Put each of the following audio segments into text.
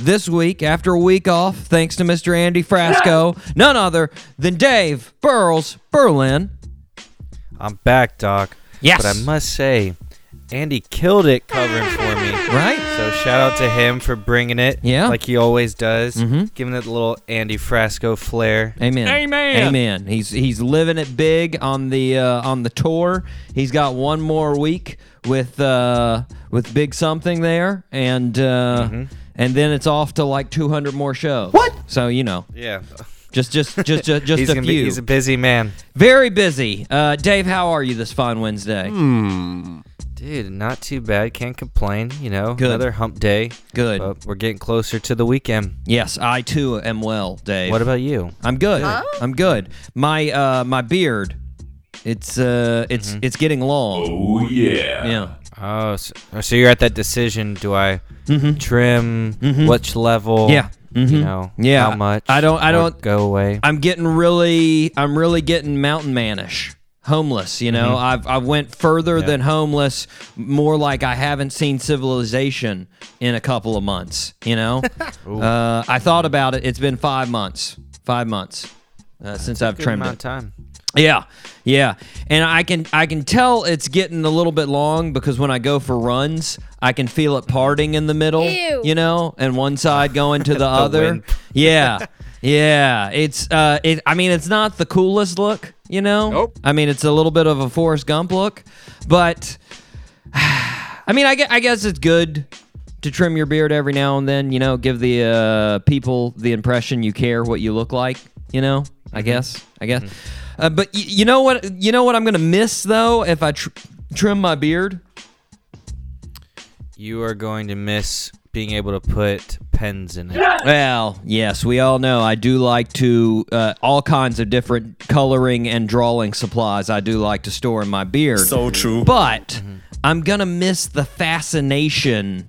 this week after a week off, thanks to Mr. Andy Frasco, none other than Dave Burles Berlin. I'm back, Doc. Yes. But I must say, Andy killed it covering for me. Right? So shout out to him for bringing it. Yeah. Like he always does. Mm-hmm. Giving it a little Andy Frasco flair. Amen. Amen. Amen. He's he's living it big on the uh, on the tour. He's got one more week with uh, with big something there, and uh, Mhm. And then it's off to like 200 more shows. What? So you know, Yeah. just just just just, just he's a few. Be, he's a busy man. Very busy. Uh, Dave, how are you this fine Wednesday? Hmm. Dude, not too bad. Can't complain. You know, Good. another hump day. Good. But we're getting closer to the weekend. yes, I too am well, Dave. What about you? I'm good. I'm good. My uh my beard, it's uh it's Mm-hmm. it's getting long. Oh yeah. Yeah. Oh, so, so you're at that decision. Do I trim? Mhm. Which level? Yeah. Mhm. You know, Yeah. how much? I don't- I don't- go away. I'm getting really I'm really getting mountain manish. Homeless, you know. I've I went further Mm-hmm. Yeah. than homeless, more like I haven't seen civilization in a couple of months, you know. uh, I thought about it. It's been 5 months. 5 months. Uh, since I've trimmed it. time. Yeah, yeah, and I can I can tell it's getting a little bit long because when I go for runs, I can feel it parting in the middle, Ew. you know, and one side going to the, other. Yeah, yeah. It's uh, it. I mean, it's not the coolest look, you know. Nope. I mean, it's a little bit of a Forrest Gump look, but I mean, I guess, I guess it's good to trim your beard every now and then. You know, give the uh, people the impression you care what you look like. You know, I guess, I guess. Uh, but y- you know what? You know what I'm gonna miss though if I tr- trim my beard. You are going to miss being able to put pens in it. Well, yes, we all know I do like to uh, all kinds of different coloring and drawing supplies. I do like to store in my beard. So true. but I'm gonna miss the fascination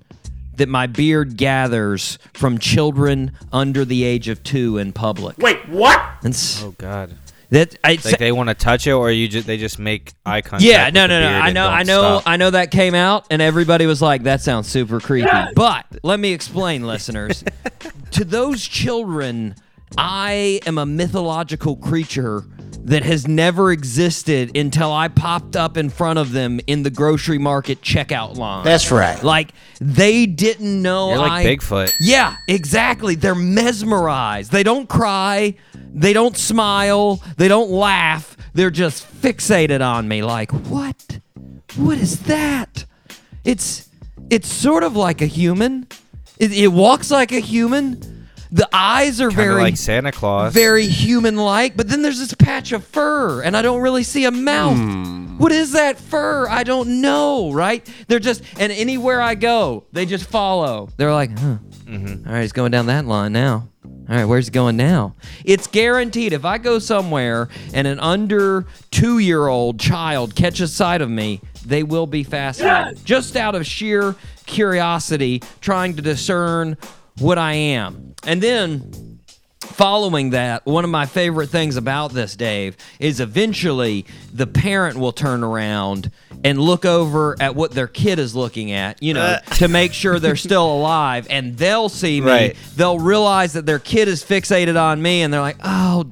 that my beard gathers from children under the age of two in public. Wait, what? And s- Oh God! That I, Like they want to touch it, or you just they just make eye contact. yeah, with no, the no, no. I know, I know, stop. I know that came out, and everybody was like, "That sounds super creepy." But let me explain, listeners. to those children, I am a mythological creature that has never existed until I popped up in front of them in the grocery market checkout line. That's right. Like they didn't know You're like I Bigfoot. Yeah, exactly. They're mesmerized. They don't cry, they don't smile, they don't laugh. They're just fixated on me like, "What? What is that?" It's it's sort of like a human. It, it walks like a human. The eyes are Kind of very like Santa Claus. very human-like, but then there's this patch of fur, and I don't really see a mouth. Hmm. What is that fur? I don't know. Right? They're just, and anywhere I go, they just follow. They're like, huh. Mm-hmm. All right, he's going down that line now. All right, where's he going now? It's guaranteed. If I go somewhere and an under two-year-old child catches sight of me, they will be fascinated, just out of sheer curiosity, trying to discern what I am. And then following that, one of my favorite things about this, Dave, is eventually the parent will turn around and look over at what their kid is looking at, you know, uh. to make sure they're still alive, and they'll see me. Right. They'll realize that their kid is fixated on me, and they're like, oh.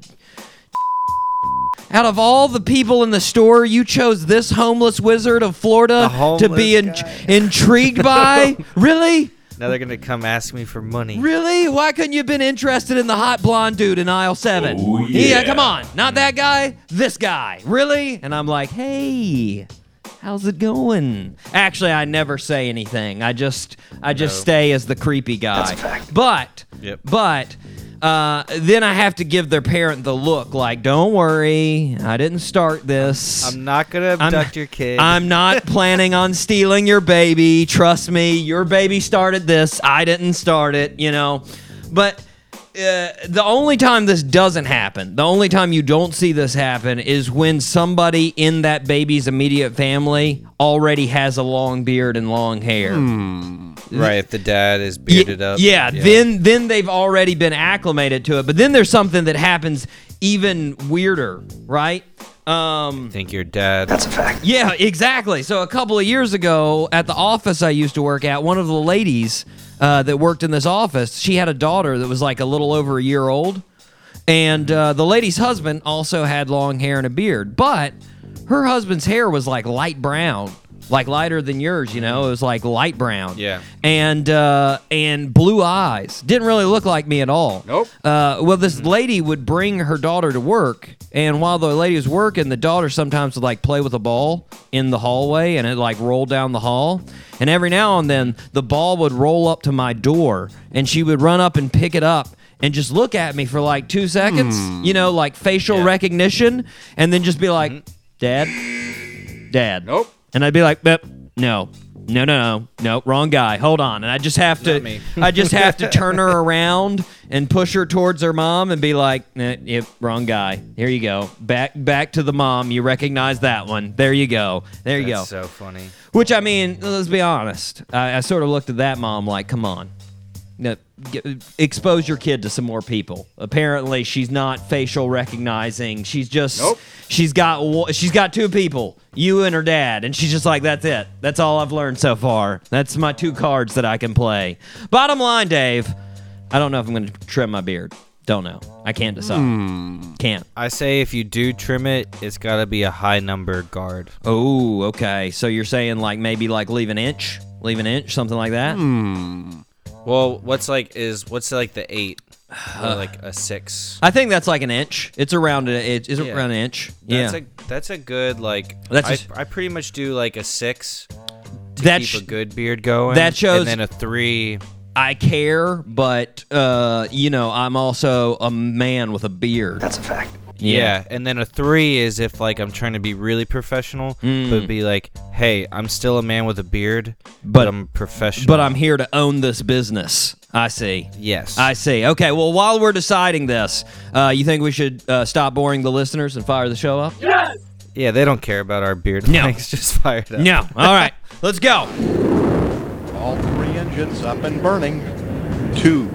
Out of all the people in the store, you chose this homeless wizard of Florida The to be in- intrigued by? really? Now they're gonna come ask me for money. Really? Why couldn't you have been interested in the hot blonde dude in aisle seven? Oh, uh, yeah. come on. Not that guy, this guy. Really? And I'm like, hey, how's it going? Actually, I never say anything. I just I just No. stay as the creepy guy. But Yep. but uh, then I have to give their parent the look like, don't worry, I didn't start this. I'm not gonna abduct your kid. I'm not planning on stealing your baby. Trust me, your baby started this. I didn't start it, you know. but uh, the only time this doesn't happen, the only time you don't see this happen is when somebody in that baby's immediate family already has a long beard and long hair. Right, if the dad is Ye- bearded up. Yeah, then then they've already been acclimated to it. But then there's something that happens even weirder, right? Um, think your dad. That's a fact. yeah, exactly. So a couple of years ago, at the office I used to work at, one of the ladies uh, that worked in this office, she had a daughter that was like a little over a year old, and uh, the lady's husband also had long hair and a beard, but her husband's hair was like light brown. Like lighter than yours, you know, it was like light brown. Yeah. and uh, and blue eyes. Didn't really look like me at all. Nope. Uh, well, this lady would bring her daughter to work, and while the lady was working, the daughter sometimes would like play with a ball in the hallway, and it like rolled down the hall. And every now and then, the ball would roll up to my door, and she would run up and pick it up. And just look at me for like two seconds, you know, like facial recognition, and then just be like, "Dad, Dad." Nope. And I'd be like, "Yep, no, no, no, no, no, wrong guy. Hold on." And I just have to. I just have to turn her around and push her towards her mom and be like, eh, "Yep, wrong guy. Here you go. Back, back to the mom. You recognize that one. There you go. There you go." So funny. Which I mean, let's be honest. I, I sort of looked at that mom like, "Come on." No, expose your kid to some more people. Apparently, she's not facial recognizing. She's just Nope. she's got she's got two people, you and her dad, and she's just like that's it. That's all I've learned so far. That's my two cards that I can play. Bottom line, Dave, I don't know if I'm going to trim my beard. Don't know. I can't decide. Hmm. Can't. I say if you do trim it, it's got to be a high number guard. Oh, okay. So you're saying like maybe like leave an inch, leave an inch, something like that. Hmm. Well, what's like is what's like the eight? Or like a six. I think that's like an inch. It's around a, it is Yeah. around an inch. That's yeah. a that's a good like. That's I, a s- I pretty much do like a six to That keep sh- a good beard going. that shows- and then a three. I care, but uh, you know, I'm also a man with a beard. That's a fact. Yeah. and then a three is if like I'm trying to be really professional, Mm. but be like, hey, I'm still a man with a beard, but, But- I'm professional. But I'm here to own this business. I see. yes, I see. Okay, well, while we're deciding this, uh, you think we should uh, stop boring the listeners and fire the show up? Yes. yeah, they don't care about our beard No. lengths. Just fire it up. No. All right, let's go. All three engines up and burning. Two,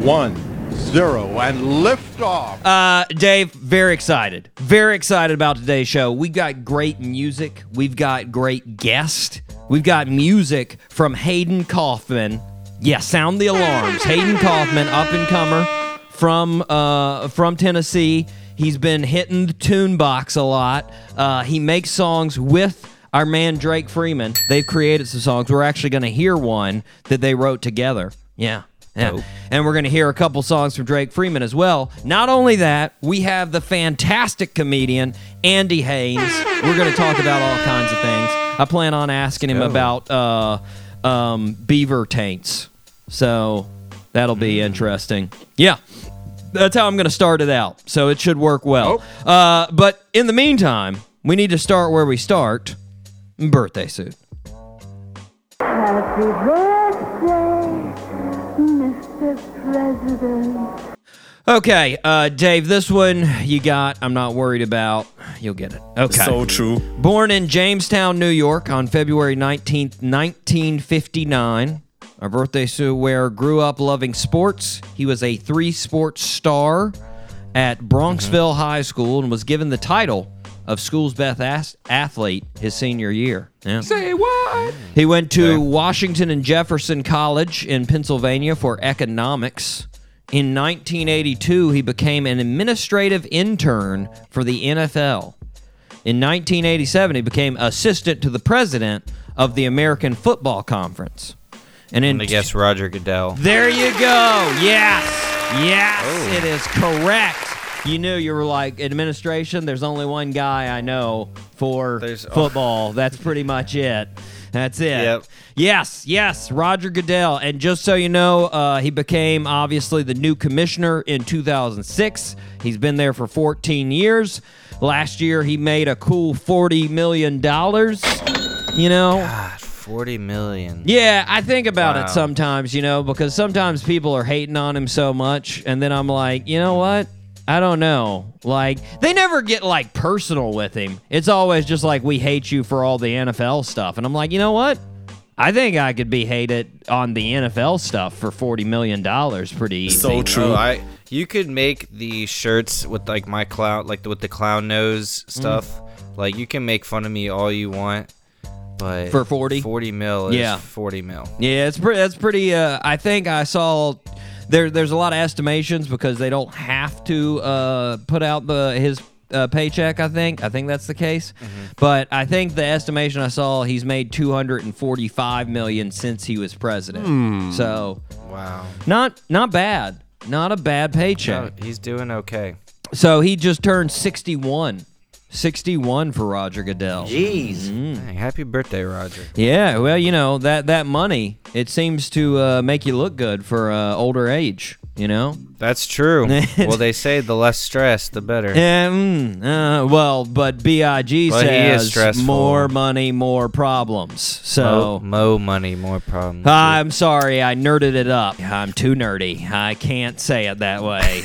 one, zero, and lift off. Uh, Dave, very excited. Very excited about today's show. We got great music. We've got great guests. We've got music from Hayden Kaufman. Yeah, sound the alarms. Hayden Kaufman, up and comer from uh, from Tennessee. He's been hitting the tune box a lot. Uh, he makes songs with our man Drake Freeman. They've created some songs. We're actually going to hear one that they wrote together. Yeah. Yeah. Dope. And we're going to hear a couple songs from Drake Freeman as well. Not only that, we have the fantastic comedian Andy Haynes. We're going to talk about all kinds of things. I plan on asking him about uh, um, beaver taints. So that'll be interesting. Yeah. That's how I'm going to start it out. So it should work well. Uh, but in the meantime, we need to start where we start birthday suit. Happy birthday, President. Okay, uh, Dave, this one you got. I'm not worried about. You'll get it. Okay. So true. Born in Jamestown, New York on February 19th, 1959. Our birthday suit wearer grew up loving sports. He was a three sports star at Bronxville High School and was given the title of school's best ath- athlete his senior year. Yeah. Say what? He went to Washington and Jefferson College in Pennsylvania for economics. In 1982, he became an administrative intern for the NFL. In 1987, he became assistant to the president of the American Football Conference. And in I guess Roger Goodell. there you go. Yes. Yes, oh. it is correct. You knew you were like administration. There's only one guy I know for There's- oh. football. That's pretty much it. That's it. Yep. Yes, yes, Roger Goodell. And just so you know, uh, he became obviously the new commissioner in 2006. He's been there for 14 years. Last year, he made a cool $40 million. You know, Forty million. Yeah, I think about Wow. it sometimes, you know, because sometimes people are hating on him so much, and then I'm like, you know what? I don't know. Like, they never get like personal with him. It's always just like, we hate you for all the NFL stuff. And I'm like, you know what? I think I could be hated on the NFL stuff for $40 million pretty easy. So true. Oh, I you could make the shirts with like my clown, like with the clown nose stuff. Like you can make fun of me all you want, but For 40? forty mil is Yeah. forty mil. Yeah, it's pretty. That's pretty. Uh, I think I saw there. There's a lot of estimations because they don't have to uh, put out the his uh, paycheck. I think. I think that's the case. But I think the estimation I saw, he's made 245 million since he was president. So Wow. not not bad. Not a bad No, paycheck. he's doing okay. So he just turned 61. 61 for Roger Goodell. Jeez. Hey, happy birthday, Roger. Yeah, well, you know that that money it seems to uh, make you look good for uh, older age. You know. That's true. well, they say the less stress, the better. Yeah, mm, uh, well, but Big Well, says more money, more problems. Mo, So. mo money, more problems. I'm sorry, I nerded it up. I'm too nerdy. I can't say it that way.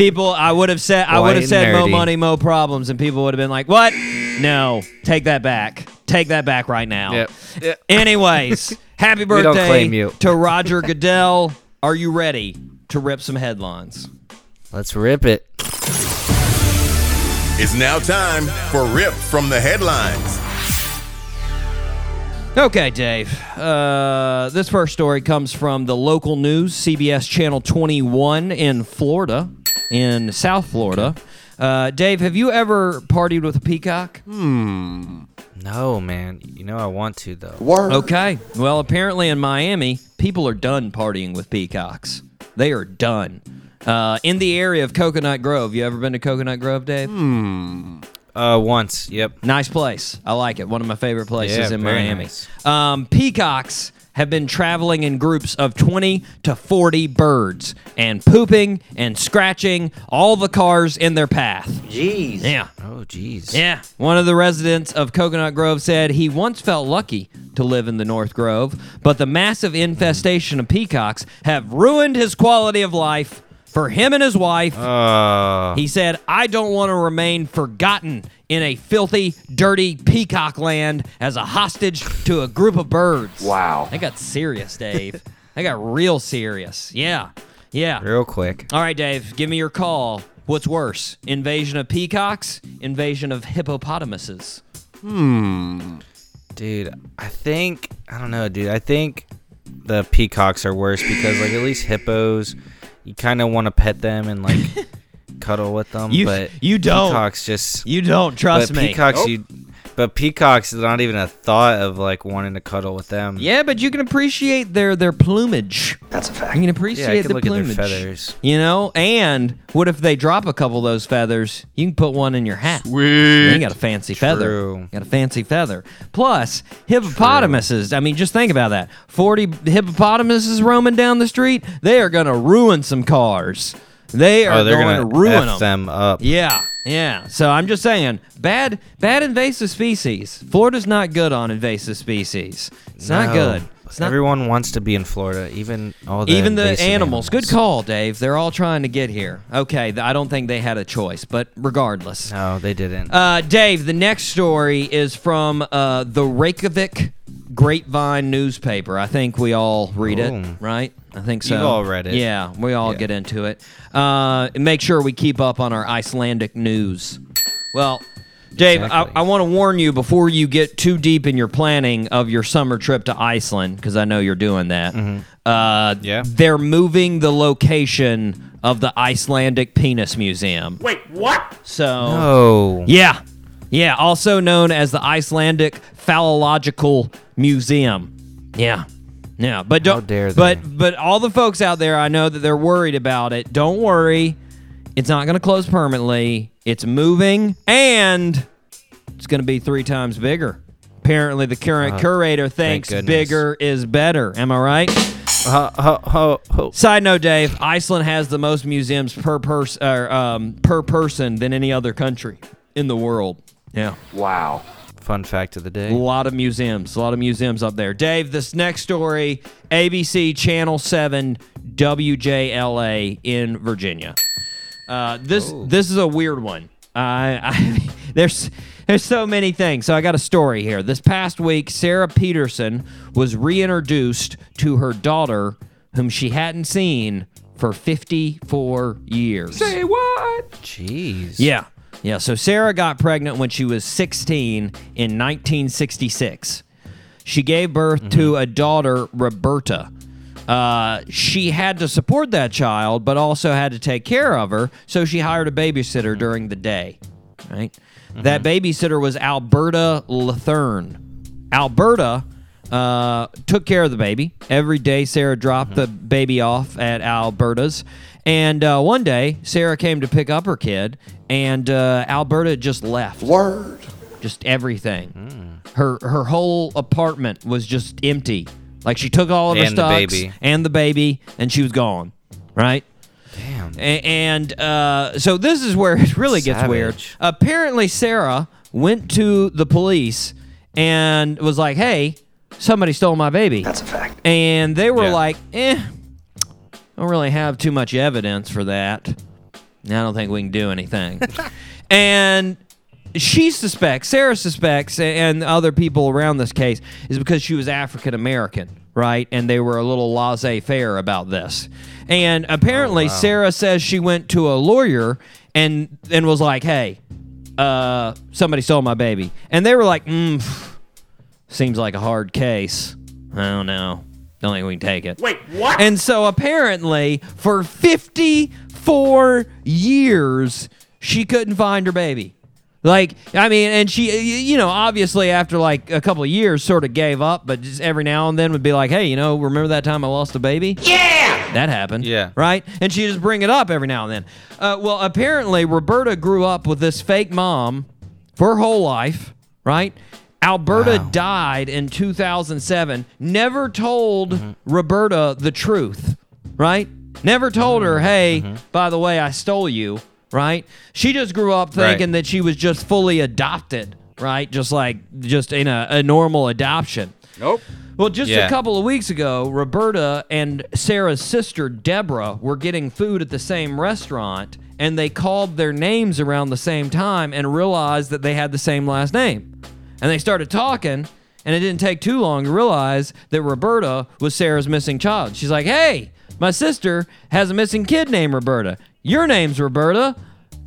People, I would have said, I would have said, "Mo nerdy. money, mo problems," and people would have been like, "What? No, take that back. Take that back right now." Yep. Yep. Anyways, happy don't birthday you. to Roger Goodell. Are you ready to rip some headlines? Let's rip it. It's now time for Rip from the Headlines. Okay, Dave. Uh, this first story comes from the local news, CBS Channel 21 in Florida, in South Florida. Uh, Dave, have you ever partied with a peacock? Hmm. No, man. You know I want to though. Okay. Well, apparently in Miami, people are done partying with peacocks. They are done. Uh, in the area of Coconut Grove. You ever been to Coconut Grove, Dave? Uh, once. Yep. Nice place. I like it. One of my favorite places Yeah, in very Miami. nice. Um, peacocks have been traveling in groups of 20 to 40 birds and pooping and scratching all the cars in their path. Jeez. Yeah. Oh, jeez. Yeah. One of the residents of Coconut Grove said he once felt lucky to live in the North Grove, but the massive infestation of peacocks have ruined his quality of life for him and his wife. Uh, He said, I don't want to remain forgotten in a filthy, dirty peacock land as a hostage to a group of birds. Wow. I got serious, Dave. I got real serious. Yeah. Yeah. real quick. All right, Dave, give me your call. What's worse, invasion of peacocks, invasion of hippopotamuses? Hmm. Dude, I think I don't know, dude. I think the peacocks are worse because like at least hippos, you kind of want to pet them and like cuddle with them, You- but you don't. Peacocks just You don't trust but me. peacocks you but peacocks is not even a thought of like wanting to cuddle with them. Yeah, but you can appreciate their their plumage. That's a fact. You can appreciate Yeah, I can the look at plumage. their feathers. You know, and what if they drop a couple of those feathers? You can put one in your hat. Sweet. You got a fancy feather. True. Got a fancy feather. Plus, hippopotamuses. I mean, just think about that. 40 hippopotamuses roaming down the street, they are going to ruin some cars. They oh, are Oh, they're going gonna to ruin F them. them up. Yeah, yeah. So I'm just saying, bad, bad invasive species. Florida's not good on invasive species. It's not good. It's not Everyone wants to be in Florida, even all the even the invasive animals. Good call, Dave. They're all trying to get here. Okay, I don't think they had a choice, but regardless. No, they didn't. Uh, Dave, the next story is from uh, the Reykjavik Grapevine newspaper. I think we all read Oh. it, right? I think so. You've all read it. Yeah, we all Yeah. get into it. Uh, make sure we keep up on our Icelandic news. Well, Dave, Exactly. I, I want to warn you before you get too deep in your planning of your summer trip to Iceland, because I know you're doing that. Uh, Yeah. They're moving the location of the Icelandic Penis Museum. Wait, what? So. oh, Yeah. Yeah, also known as the Icelandic Phallological Museum. Yeah. Yeah, but don't How dare but they. but all the folks out there I know that they're worried about it. Don't worry. It's not going to close permanently. It's moving and it's going to be 3 times bigger. Apparently the current curator thinks goodness. bigger is better. Am I right? Ho, ho, ho, ho. Side note, Dave, Iceland has the most museums per person uh, um, per person than any other country in the world. Yeah. Fuck Fun fact of the day. A lot of museums, a lot of museums up there. Dave, this next story, ABC Channel 7 WJLA in Virginia. Uh, this this is a weird one. I, I there's there's so many things. So I got a story here. This past week, Sarah Peterson was reintroduced to her daughter, whom she hadn't seen for 54 years. Say what? Jeez. Yeah. Yeah. So Sarah got pregnant when she was 16 in 1966. She gave birth to a daughter, Roberta. Uh, she had to support that child, but also had to take care of her. So she hired a babysitter during the day. Right. That babysitter was Alberta Latherne. Alberta uh, took care of the baby every day. Sarah dropped the baby off at Alberta's, and uh, one day Sarah came to pick up her kid, and uh, Alberta just left. Word. Just everything. Her her whole apartment was just empty. Like she took all of her And the stuff baby. and the baby, and she was gone. Right. Damn. A- and uh, so this is where it really gets weird. Apparently, Sarah went to the police and was like, "Hey, somebody stole my baby." That's a fact. And they were Yeah. like, "Eh, don't really have too much evidence for that. I don't think we can do anything." and she suspects, Sarah suspects, and other people around this case is because she was African American, right? And they were a little laissez faire about this. And apparently, Sarah says she went to a lawyer and and was like, "Hey, uh, somebody stole my baby," and they were like, mm, "Seems like a hard case. I don't know. Don't think we can take it." Wait, what? And so apparently, for 54 years, she couldn't find her baby. Like, I mean, and she, you know, obviously after like a couple of years, sort of gave up, but just every now and then would be like, hey, you know, remember that time I lost a baby? Yeah! That happened. Yeah. Right? And she just bring it up every now and then. Uh, well, apparently, Roberta grew up with this fake mom for her whole life, right? Alberta Wow. died in 2007, never told Mm-hmm. Roberta the truth, right? Never told Mm-hmm. her, hey, by the way, I stole you, right? She just grew up thinking Right. that she was just fully adopted, right? Just like, just in a, a normal adoption. Nope. Well, just a couple of weeks ago, Roberta and Sarah's sister Deborah were getting food at the same restaurant, and they called their names around the same time and realized that they had the same last name. And they started talking, and it didn't take too long to realize that Roberta was Sarah's missing child. She's like, "Hey, my sister has a missing kid named Roberta. Your name's Roberta.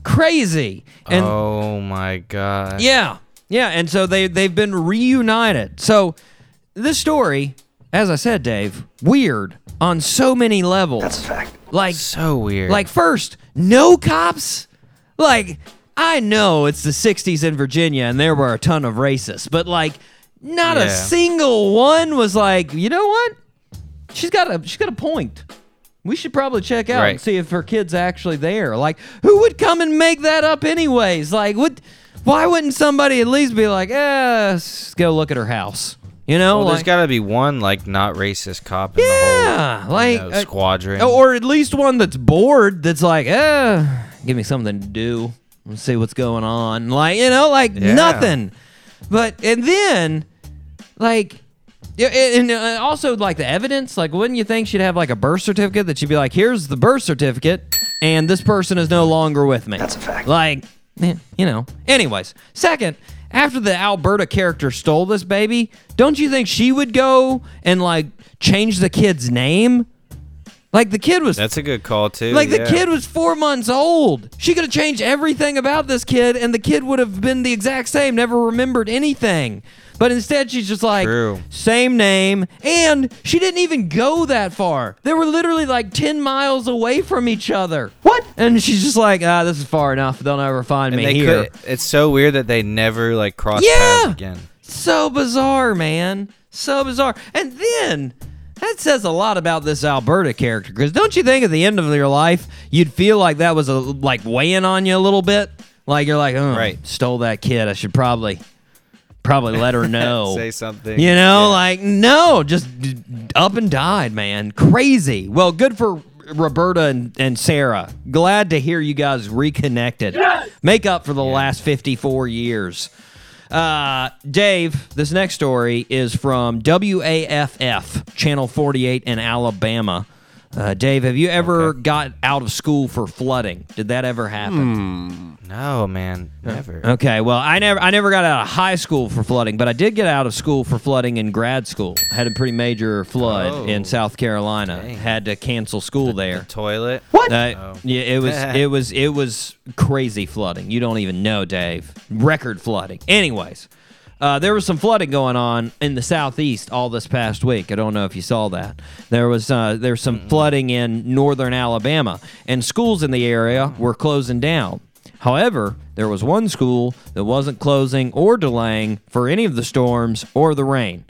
Crazy." And oh my god. yeah, yeah, and so they they've been reunited. So this story, as I said, Dave, weird on so many levels. That's a fact. Like, So weird. like first, no cops. Like, I know it's the '60s in Virginia, and there were a ton of racists, but like, not a single one was like, you know what? She's got a she's got a point. We should probably check out and see if her kid's actually there. Like, who would come and make that up anyways? Like, what? Why wouldn't somebody at least be like, eh, let's go look at her house? You know, well, like, there's got to be one like not racist cop in yeah, the whole like you know, uh, squadron. or at least one that's bored. That's like, eh, give me something to do. Let's see what's going on. Like, you know, like Yeah. nothing. But and then, like. Yeah, and uh, also like the evidence, like wouldn't you think she'd have like a birth certificate that she'd be like, "Here's the birth certificate, and this person is no longer with me." That's a fact. Like, eh, you know. Anyways, second, after the Alberta character stole this baby, don't you think she would go and like change the kid's name? Like the kid was That's a good call too. like the kid was four months old. She could have changed everything about this kid, and the kid would have been the exact same, never remembered anything. But instead, she's just like, True. same name. And she didn't even go that far. They were literally like 10 miles away from each other. What? And she's just like, ah, this is far enough. They'll never find And me here. could. It's so weird that they never like crossed Yeah. paths again. So bizarre, man. So bizarre. And then that says a lot about this Alberta character because don't you think at the end of your life you'd feel like that was a like weighing on you a little bit? Like you're like, oh, Right. stole that kid. I should probably probably let her know. Say something. You know, Yeah. like no, just up and died, man. Crazy. Well, good for Roberta and, and Sarah. Glad to hear you guys reconnected. Make up for the last 54 years. Uh, Dave, this next story is from WAFF, Channel 48 in Alabama. Uh, Dave, have you ever got out of school for flooding? Did that ever happen? No, man, never. Okay, well, I never, I never got out of high school for flooding, but I did get out of school for flooding in grad school. Had a pretty major flood Oh, in South Carolina. dang. Had to cancel school there. Toilet. Uh, Oh. Yeah, it was it was it was crazy flooding. You don't even know, Dave. Record flooding. Anyways, uh, there was some flooding going on in the southeast all this past week. I don't know if you saw that. There was uh, there was some flooding in northern Alabama, and schools in the area were closing down. However, there was one school that wasn't closing or delaying for any of the storms or the rain.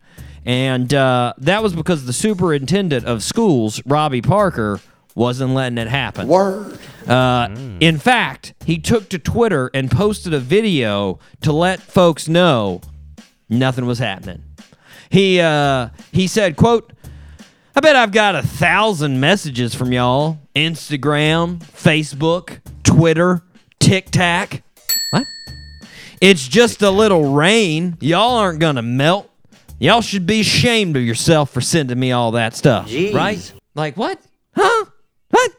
And uh, that was because the superintendent of schools, Robbie Parker, wasn't letting it happen. Word. Uh, In fact, he took to Twitter and posted a video to let folks know nothing was happening. He uh, he said, "quote I bet I've got a thousand messages from y'all: Instagram, Facebook, Twitter, TikTok. What? It's just a little rain. Y'all aren't gonna melt. Y'all should be ashamed of yourself for sending me all that stuff, right? Like what? Huh? What?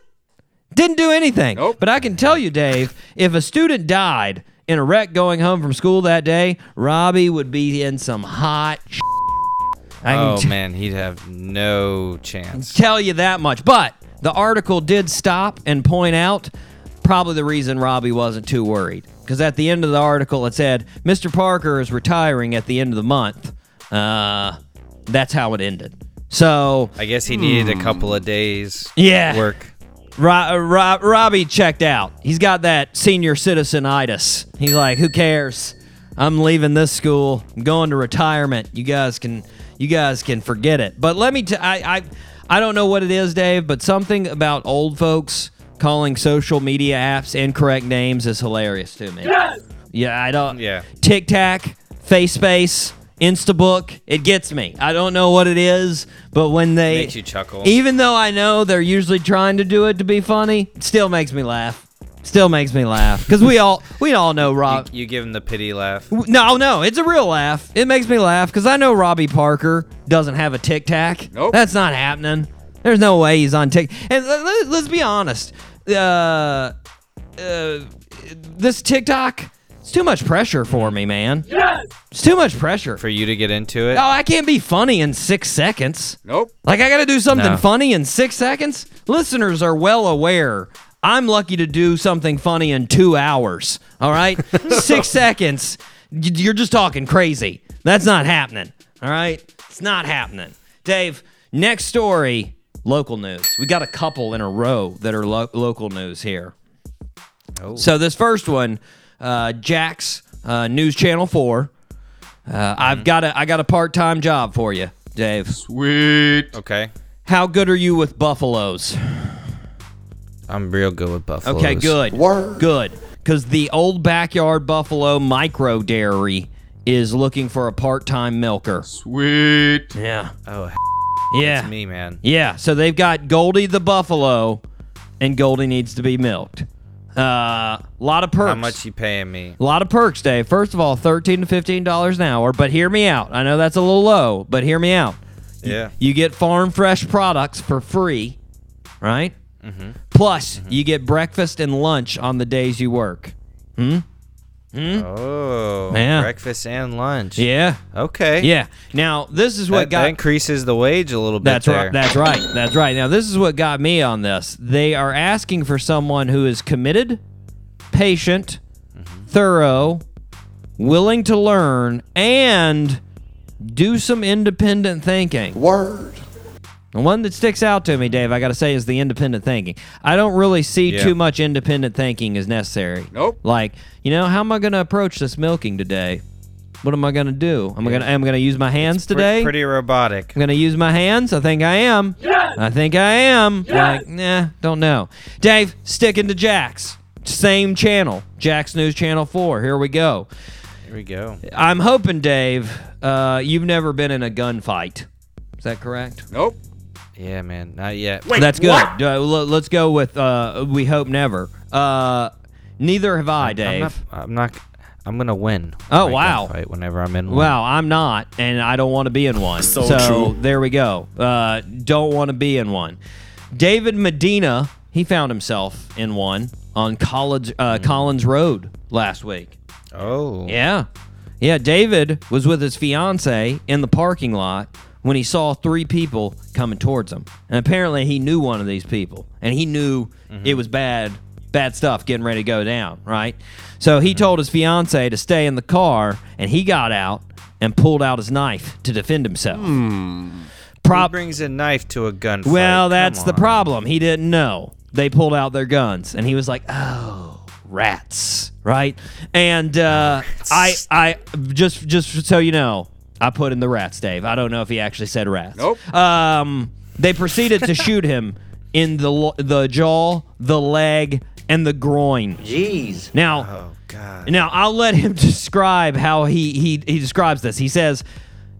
Didn't do anything. Nope. But I can tell you, Dave, if a student died in a wreck going home from school that day, Robbie would be in some hot. Oh t- man, he'd have no chance. tell you that much. But the article did stop and point out probably the reason Robbie wasn't too worried. Because at the end of the article, it said, Mr. Parker is retiring at the end of the month. Uh, that's how it ended. So, I guess he needed a couple of days. Yeah. Work. Ro- uh, Ro- Robbie checked out. He's got that senior citizen citizenitis. He's like, who cares? I'm leaving this school. I'm going to retirement. You guys can, you guys can forget it. But let me, t- I, I, I don't know what it is, Dave, but something about old folks calling social media apps incorrect names is hilarious to me. Yeah, I don't. Yeah. TikTok, FaceSpace, Instabook. It gets me. I don't know what it is, but when they Makes you chuckle. even though I know they're usually trying to do it to be funny, it still makes me laugh. Still makes me laugh because we all we all know Rob. You give him the pity laugh. No, no, it's a real laugh. It makes me laugh because I know Robbie Parker doesn't have a Tic Tac. Nope. That's not happening. There's no way he's on Tic. And let, let, let's be honest. Uh, uh, this TikTok, it's too much pressure for me, man. It's too much pressure. For you to get into it. Oh, I can't be funny in six seconds. Nope. Like I got to do something No. funny in six seconds. Listeners are well aware. I'm lucky to do something funny in two hours. All right, six seconds. You're just talking crazy. That's not happening. All right, it's not happening. Dave, next story. Local news. We got a couple in a row that are lo- local news here. Oh. So this first one, uh, Jax uh, News Channel Four. Uh, I've got a I got a part time job for you, Dave. Sweet. Okay. How good are you with buffaloes? I'm real good with buffaloes. Okay, good. Word. Good. Because the old backyard buffalo micro dairy is looking for a part time milker. Sweet. Yeah. Oh, Yeah. it's me, man. Yeah. So they've got Goldie the buffalo, and Goldie needs to be milked. A uh, lot of perks. How much you paying me? A lot of perks, Dave. First of all, thirteen to fifteen dollars an hour. But hear me out. I know that's a little low, but hear me out. Yeah. You get farm fresh products for free, right? Mm-hmm. Plus, you get breakfast and lunch on the days you work. Hmm? Oh. Yeah. Breakfast and lunch. Yeah, Okay. yeah. Now this is what That, got. that increases the wage a little bit that's there. right. That's right. That's right. Now this is what got me on this. They are asking for someone who is committed, patient, mm-hmm. thorough, willing to learn, and do some independent thinking. Word. The one that sticks out to me, Dave, I got to say, is the independent thinking. I don't really see Yeah. too much independent thinking as necessary. Nope. Like, you know, how am I going to approach this milking today? What am I going to do? Am I going to am I going to use my hands Pre- today? Pretty robotic. I'm going to use my hands? I think I am. Yes! I think I am. Like, nah, don't know. Dave, sticking to Jax. Same channel. Jax News Channel 4. Here we go. Here we go. I'm hoping, Dave, uh, you've never been in a gunfight. Is that correct? Nope. Yeah, man. Not yet. That's good. Uh, l- let's go with uh, we hope never. Uh, neither have I, I'm Dave. not, I'm not. I'm gonna win. Oh, wow. gunfight Whenever I'm in one. Well, I'm not, and I don't want to be in one. So true. there we go. Uh, don't want to be in one. David Medina, he found himself in one on College uh, Collins Road last week. Oh. Yeah. Yeah, David was with his fiance in the parking lot when he saw three people coming towards him. And apparently he knew one of these people. And he knew mm-hmm. it was bad, bad stuff getting ready to go down, right? So he mm-hmm. told his fiance to stay in the car and he got out and pulled out his knife to defend himself. Who Prob- brings a knife to a gunfight? well, that's the problem. He didn't know. They pulled out their guns, and he was like, "Oh, rats!" Right? And uh, I, I just, just so you know, I put in the rats, Dave. I don't know if he actually said rats. Nope. Um, they proceeded to shoot him in the lo- the jaw, the leg, and the groin. Jeez. Now, Oh God. now I'll let him describe how he he he describes this. He says,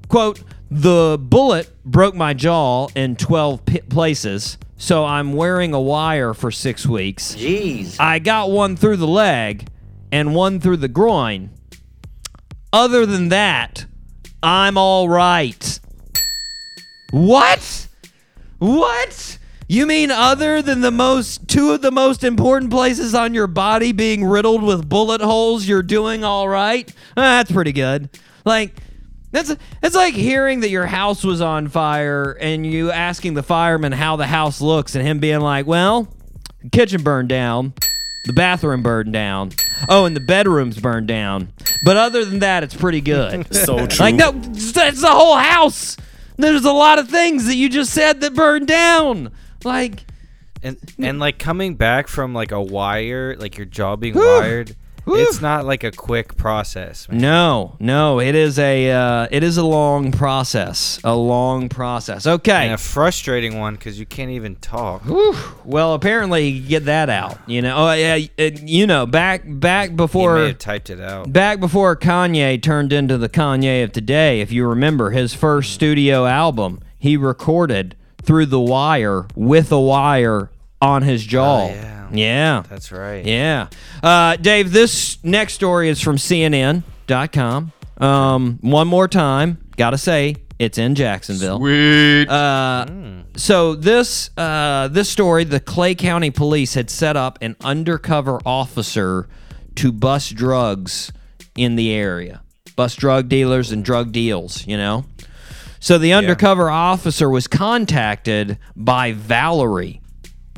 "quote The bullet broke my jaw in twelve p- places, so I'm wearing a wire for six weeks. Jeez. I got one through the leg and one through the groin. Other than that, I'm all right." What? What? You mean other than the most two of the most important places on your body being riddled with bullet holes, you're doing all right? Ah, that's pretty good. Like that's it's like hearing that your house was on fire and you asking the fireman how the house looks and him being like, "Well, kitchen burned down, the bathroom burned down. Oh, and the bedroom's burned down. But other than that, it's pretty good." So true. Like no, that's the whole house. There's a lot of things that you just said that burned down. Like And and like coming back from like a wire, like your jaw being wired, it's not like a quick process. man. no, no, it is a uh, it is a long process, a long process. Okay. And a frustrating one because you can't even talk. Whew. Well, apparently you get that out. You know, oh yeah, it, you know, back back before typed it out. back before Kanye turned into the Kanye of today, if you remember his first studio album, he recorded through the wire with a wire on his jaw. Oh, yeah. Yeah. That's right. Yeah. Uh, Dave, this next story is from CNN.com. Um, one more time, gotta say, it's in Jacksonville. Sweet. Uh, so this uh, this story, the Clay County Police had set up an undercover officer to bust drugs in the area, bust drug dealers and drug deals. You know. So the undercover officer was contacted by Valerie,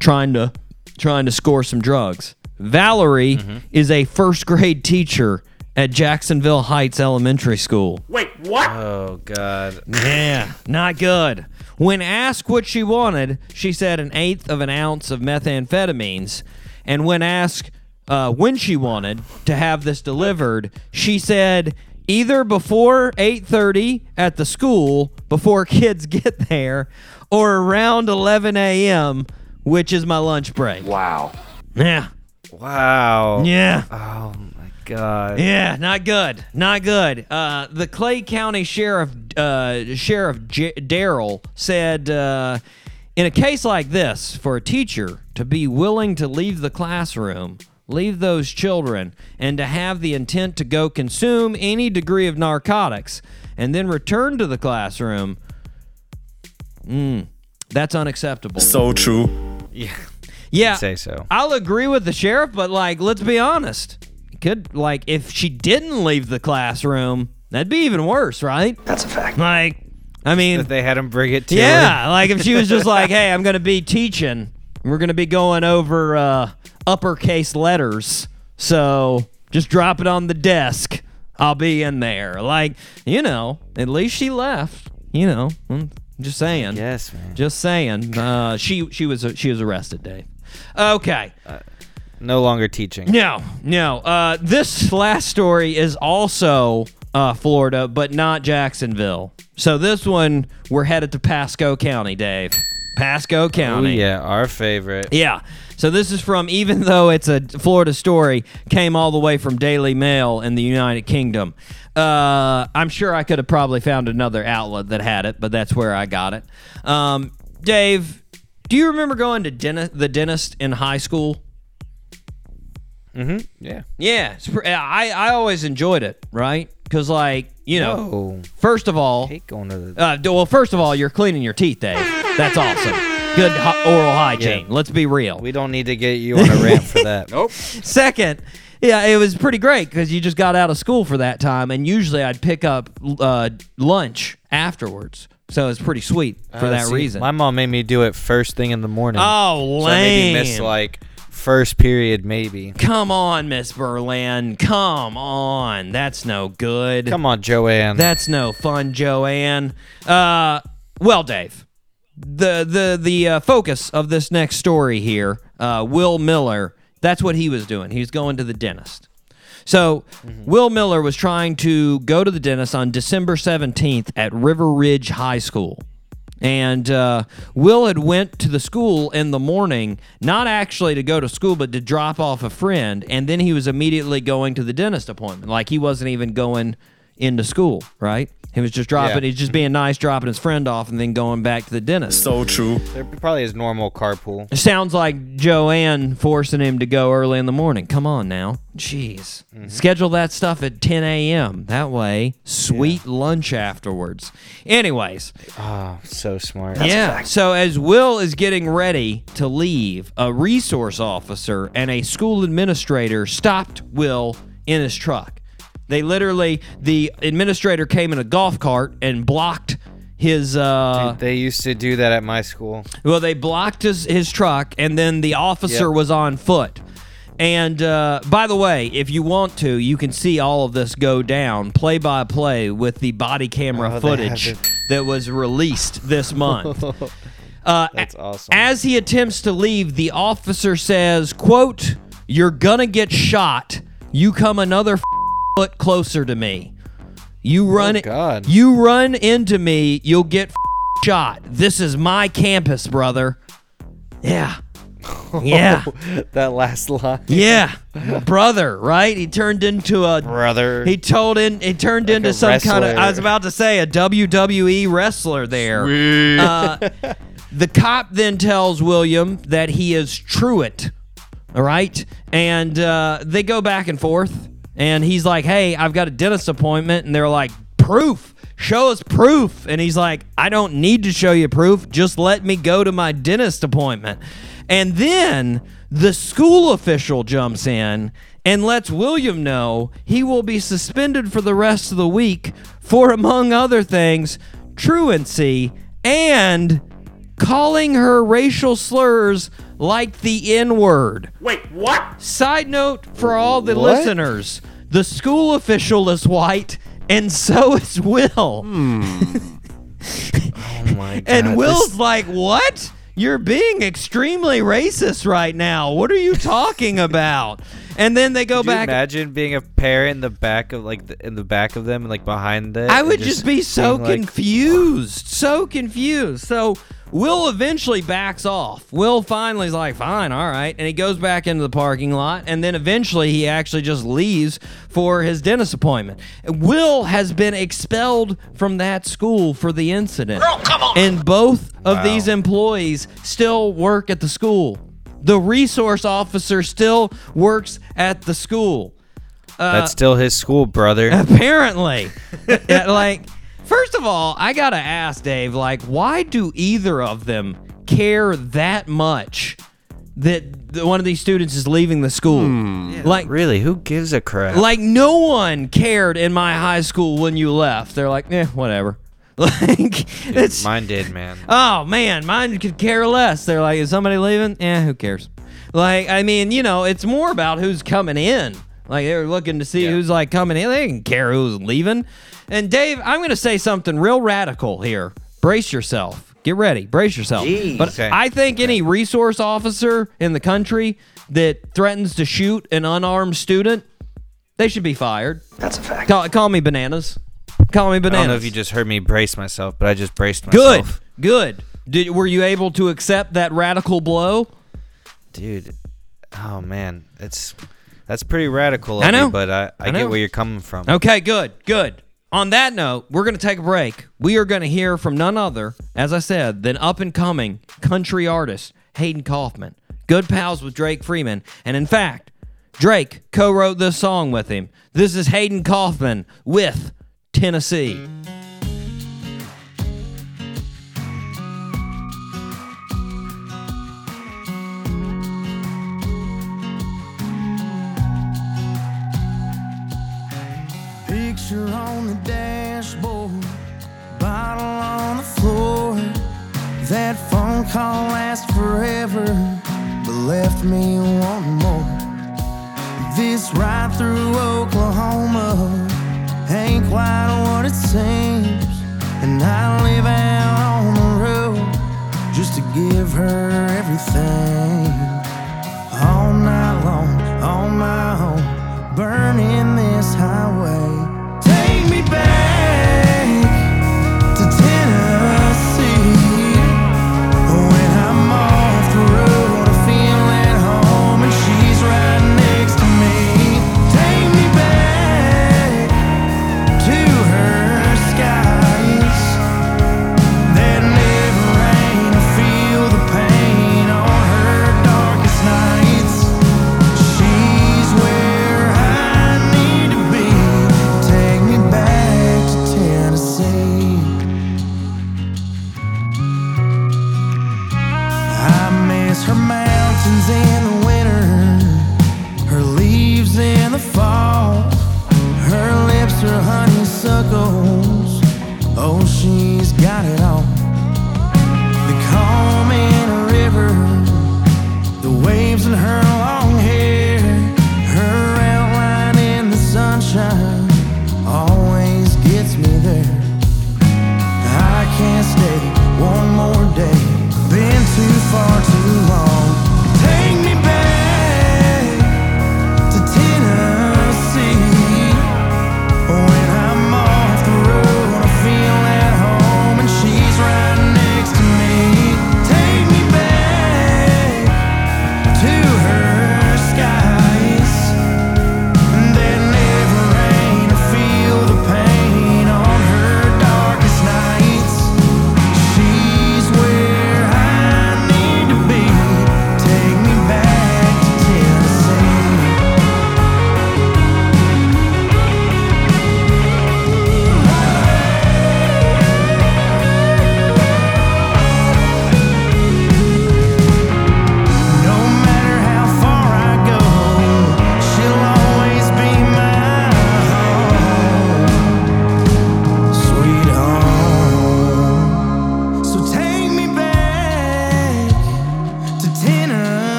trying to trying to score some drugs. Valerie is a first grade teacher at Jacksonville Heights Elementary School. Wait, what? Oh God. Yeah, not good. When asked what she wanted, she said an eighth of an ounce of methamphetamines. And when asked uh, when she wanted to have this delivered, she said either before 8:30 at the school, before kids get there, or around 11 a.m., which is my lunch break. Wow. Yeah, Wow. yeah. Oh my God. Yeah, not good. Not good. Uh, the Clay County Sheriff uh, Sheriff J- Darryl said, uh, in a case like this, for a teacher to be willing to leave the classroom, leave those children, and to have the intent to go consume any degree of narcotics, and then return to the classroom, mm, that's unacceptable. so true. Yeah. yeah, say so. I'll agree with the sheriff, but like, let's be honest. Could like if she didn't leave the classroom, that'd be even worse, right? That's a fact. Like, I mean, If they had him bring it to her. yeah, like if she was just like, "Hey, I'm gonna be teaching. We're gonna be going over uh, uppercase letters, so just drop it on the desk. I'll be in there." Like, you know, at least she left. You know, I'm just saying. Yes, man. Just saying. Uh, she she was she was arrested, Dave. Okay. No longer teaching. No, no. Uh, this last story is also uh, Florida, but not Jacksonville. So this one, we're headed to Pasco County, Dave. Pasco County. Oh County. yeah, our favorite. Yeah. So this is from, even though it's a Florida story, came all the way from Daily Mail in the United Kingdom. Uh, I'm sure I could have probably found another outlet that had it, but that's where I got it. Um, Dave, do you remember going to the dentist in high school? Mm-hmm. Yeah. Yeah, I I always enjoyed it, right? Because like you know, Whoa. first of all, hate going to the. uh, well, first of all, you're cleaning your teeth, Dave. That's awesome. Good hy- oral hygiene. Yeah. Let's be real. we don't need to get you on a rant for that. Nope. Second, yeah, it was pretty great because you just got out of school for that time, and usually I'd pick up uh, lunch afterwards, so it's pretty sweet for that reason. My mom made me do it first thing in the morning. oh, so I maybe lame! missed like first period, maybe. Come on, Miss Berlin. Come on. That's no good. Come on, Joanne. That's no fun, Joanne. Uh, well, Dave, the the the uh, focus of this next story here, uh, Will Miller. That's what he was doing. He was going to the dentist. So, Will Miller was trying to go to the dentist on December 17th at River Ridge High School. And uh, Will had went to the school in the morning, not actually to go to school, but to drop off a friend. And then he was immediately going to the dentist appointment. Like he wasn't even going into school, right? He was just dropping, Yeah. he's just being nice, dropping his friend off, and then going back to the dentist. So true. They're probably his normal carpool. Sounds like Joanne forcing him to go early in the morning. Come on now. Jeez. Mm-hmm. Schedule that stuff at 10 a.m. That way, sweet lunch afterwards. Anyways, Oh, so smart. yeah. So as Will is getting ready to leave, a resource officer and a school administrator stopped Will in his truck. They literally, the administrator came in a golf cart and blocked his uh They used to do that at my school. well, they blocked his, his truck, and then the officer Yep. was on foot. And uh, by the way, if you want to, you can see all of this go down play by play with the body camera Oh, footage that was released this month. Uh, That's awesome. As he attempts to leave, the officer says, "quote You're gonna get shot. You come another f- foot closer to me. You run it. Oh, God. You run into me. You'll get f- shot. This is my campus, brother. Yeah, yeah, that last line. yeah, brother. Right? He turned into a Brother. he told in he turned Like into some kind of I was about to say a WWE wrestler there. Uh, the cop then tells William that he is Truett. All right. And uh, they go back and forth. And he's like, hey, I've got a dentist appointment. And they're like, proof. Show us proof. And he's like, I don't need to show you proof. Just let me go to my dentist appointment. And then the school official jumps in and lets William know he will be suspended for the rest of the week for, among other things, truancy and calling her racial slurs like the N word. Wait, what? Side note for all the What? listeners the school official is white, and so is Will. Hmm. oh my god. and Will's this- like, What? You're being extremely racist right now. What are you talking about? And then they go Could you back. imagine being a parent in the back of like the, in the back of them, like behind them. I would just be so being like, confused. So confused. So Will eventually backs off. Will finally is like, fine, all right. And he goes back into the parking lot. And then eventually he actually just leaves for his dentist appointment. Will has been expelled from that school for the incident. And both of Wow. these employees still work at the school. The resource officer still works at the school. That's still his school, brother. Apparently. Yeah, like, first of all, I gotta ask Dave, like, why do either of them care that much that one of these students is leaving the school? Like, really, who gives a crap? like no one cared in my high school when you left. They're like, eh, whatever. Like, it's Mine did, man. Oh man, mine could care less. They're like, is somebody leaving? Eh, who cares? Like, I mean, you know, it's more about who's coming in. Like they're looking to see who's like coming in. They didn't care who's leaving. And Dave, I'm gonna say something real radical here. Brace yourself. Get ready. Brace yourself. Jeez. But Okay. I think any resource officer in the country that threatens to shoot an unarmed student, they should be fired. That's a fact. Call, call me bananas. Call me I don't know if you just heard me brace myself, but I just braced myself. good. Good. Did were you able to accept that radical blow? Dude. Oh man, it's that's pretty radical of I know. you, but I, I, I get where you're coming from. Okay, good, good. On that note, we're going to take a break. We are going to hear from none other, as I said, than up and coming country artist Hayden Kaufman. Good pals with Drake Freeman. And in fact, Drake co wrote this song with him. This is Hayden Kaufman with Tennessee. Picture on the dashboard, bottle on the floor. That phone call lasts forever, but left me wanting more. This ride through Oklahoma ain't quite what it seems, and I live out on the road just to give her everything all night long on my own, burning this highway.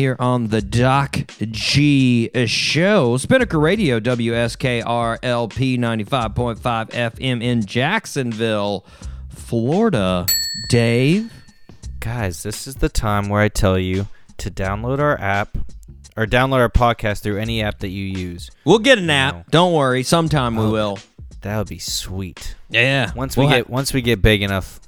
Here on the Doc G Show. Spinnaker Radio, WSKRLP 95.5 FM in Jacksonville, Florida. Dave? Guys, this is the time where I tell you to download our app or download our podcast through any app that you use. We'll get an app. No. Don't worry. Sometime we Oh. will. That would be sweet. Yeah. Once we We'll get ha- once we get big enough,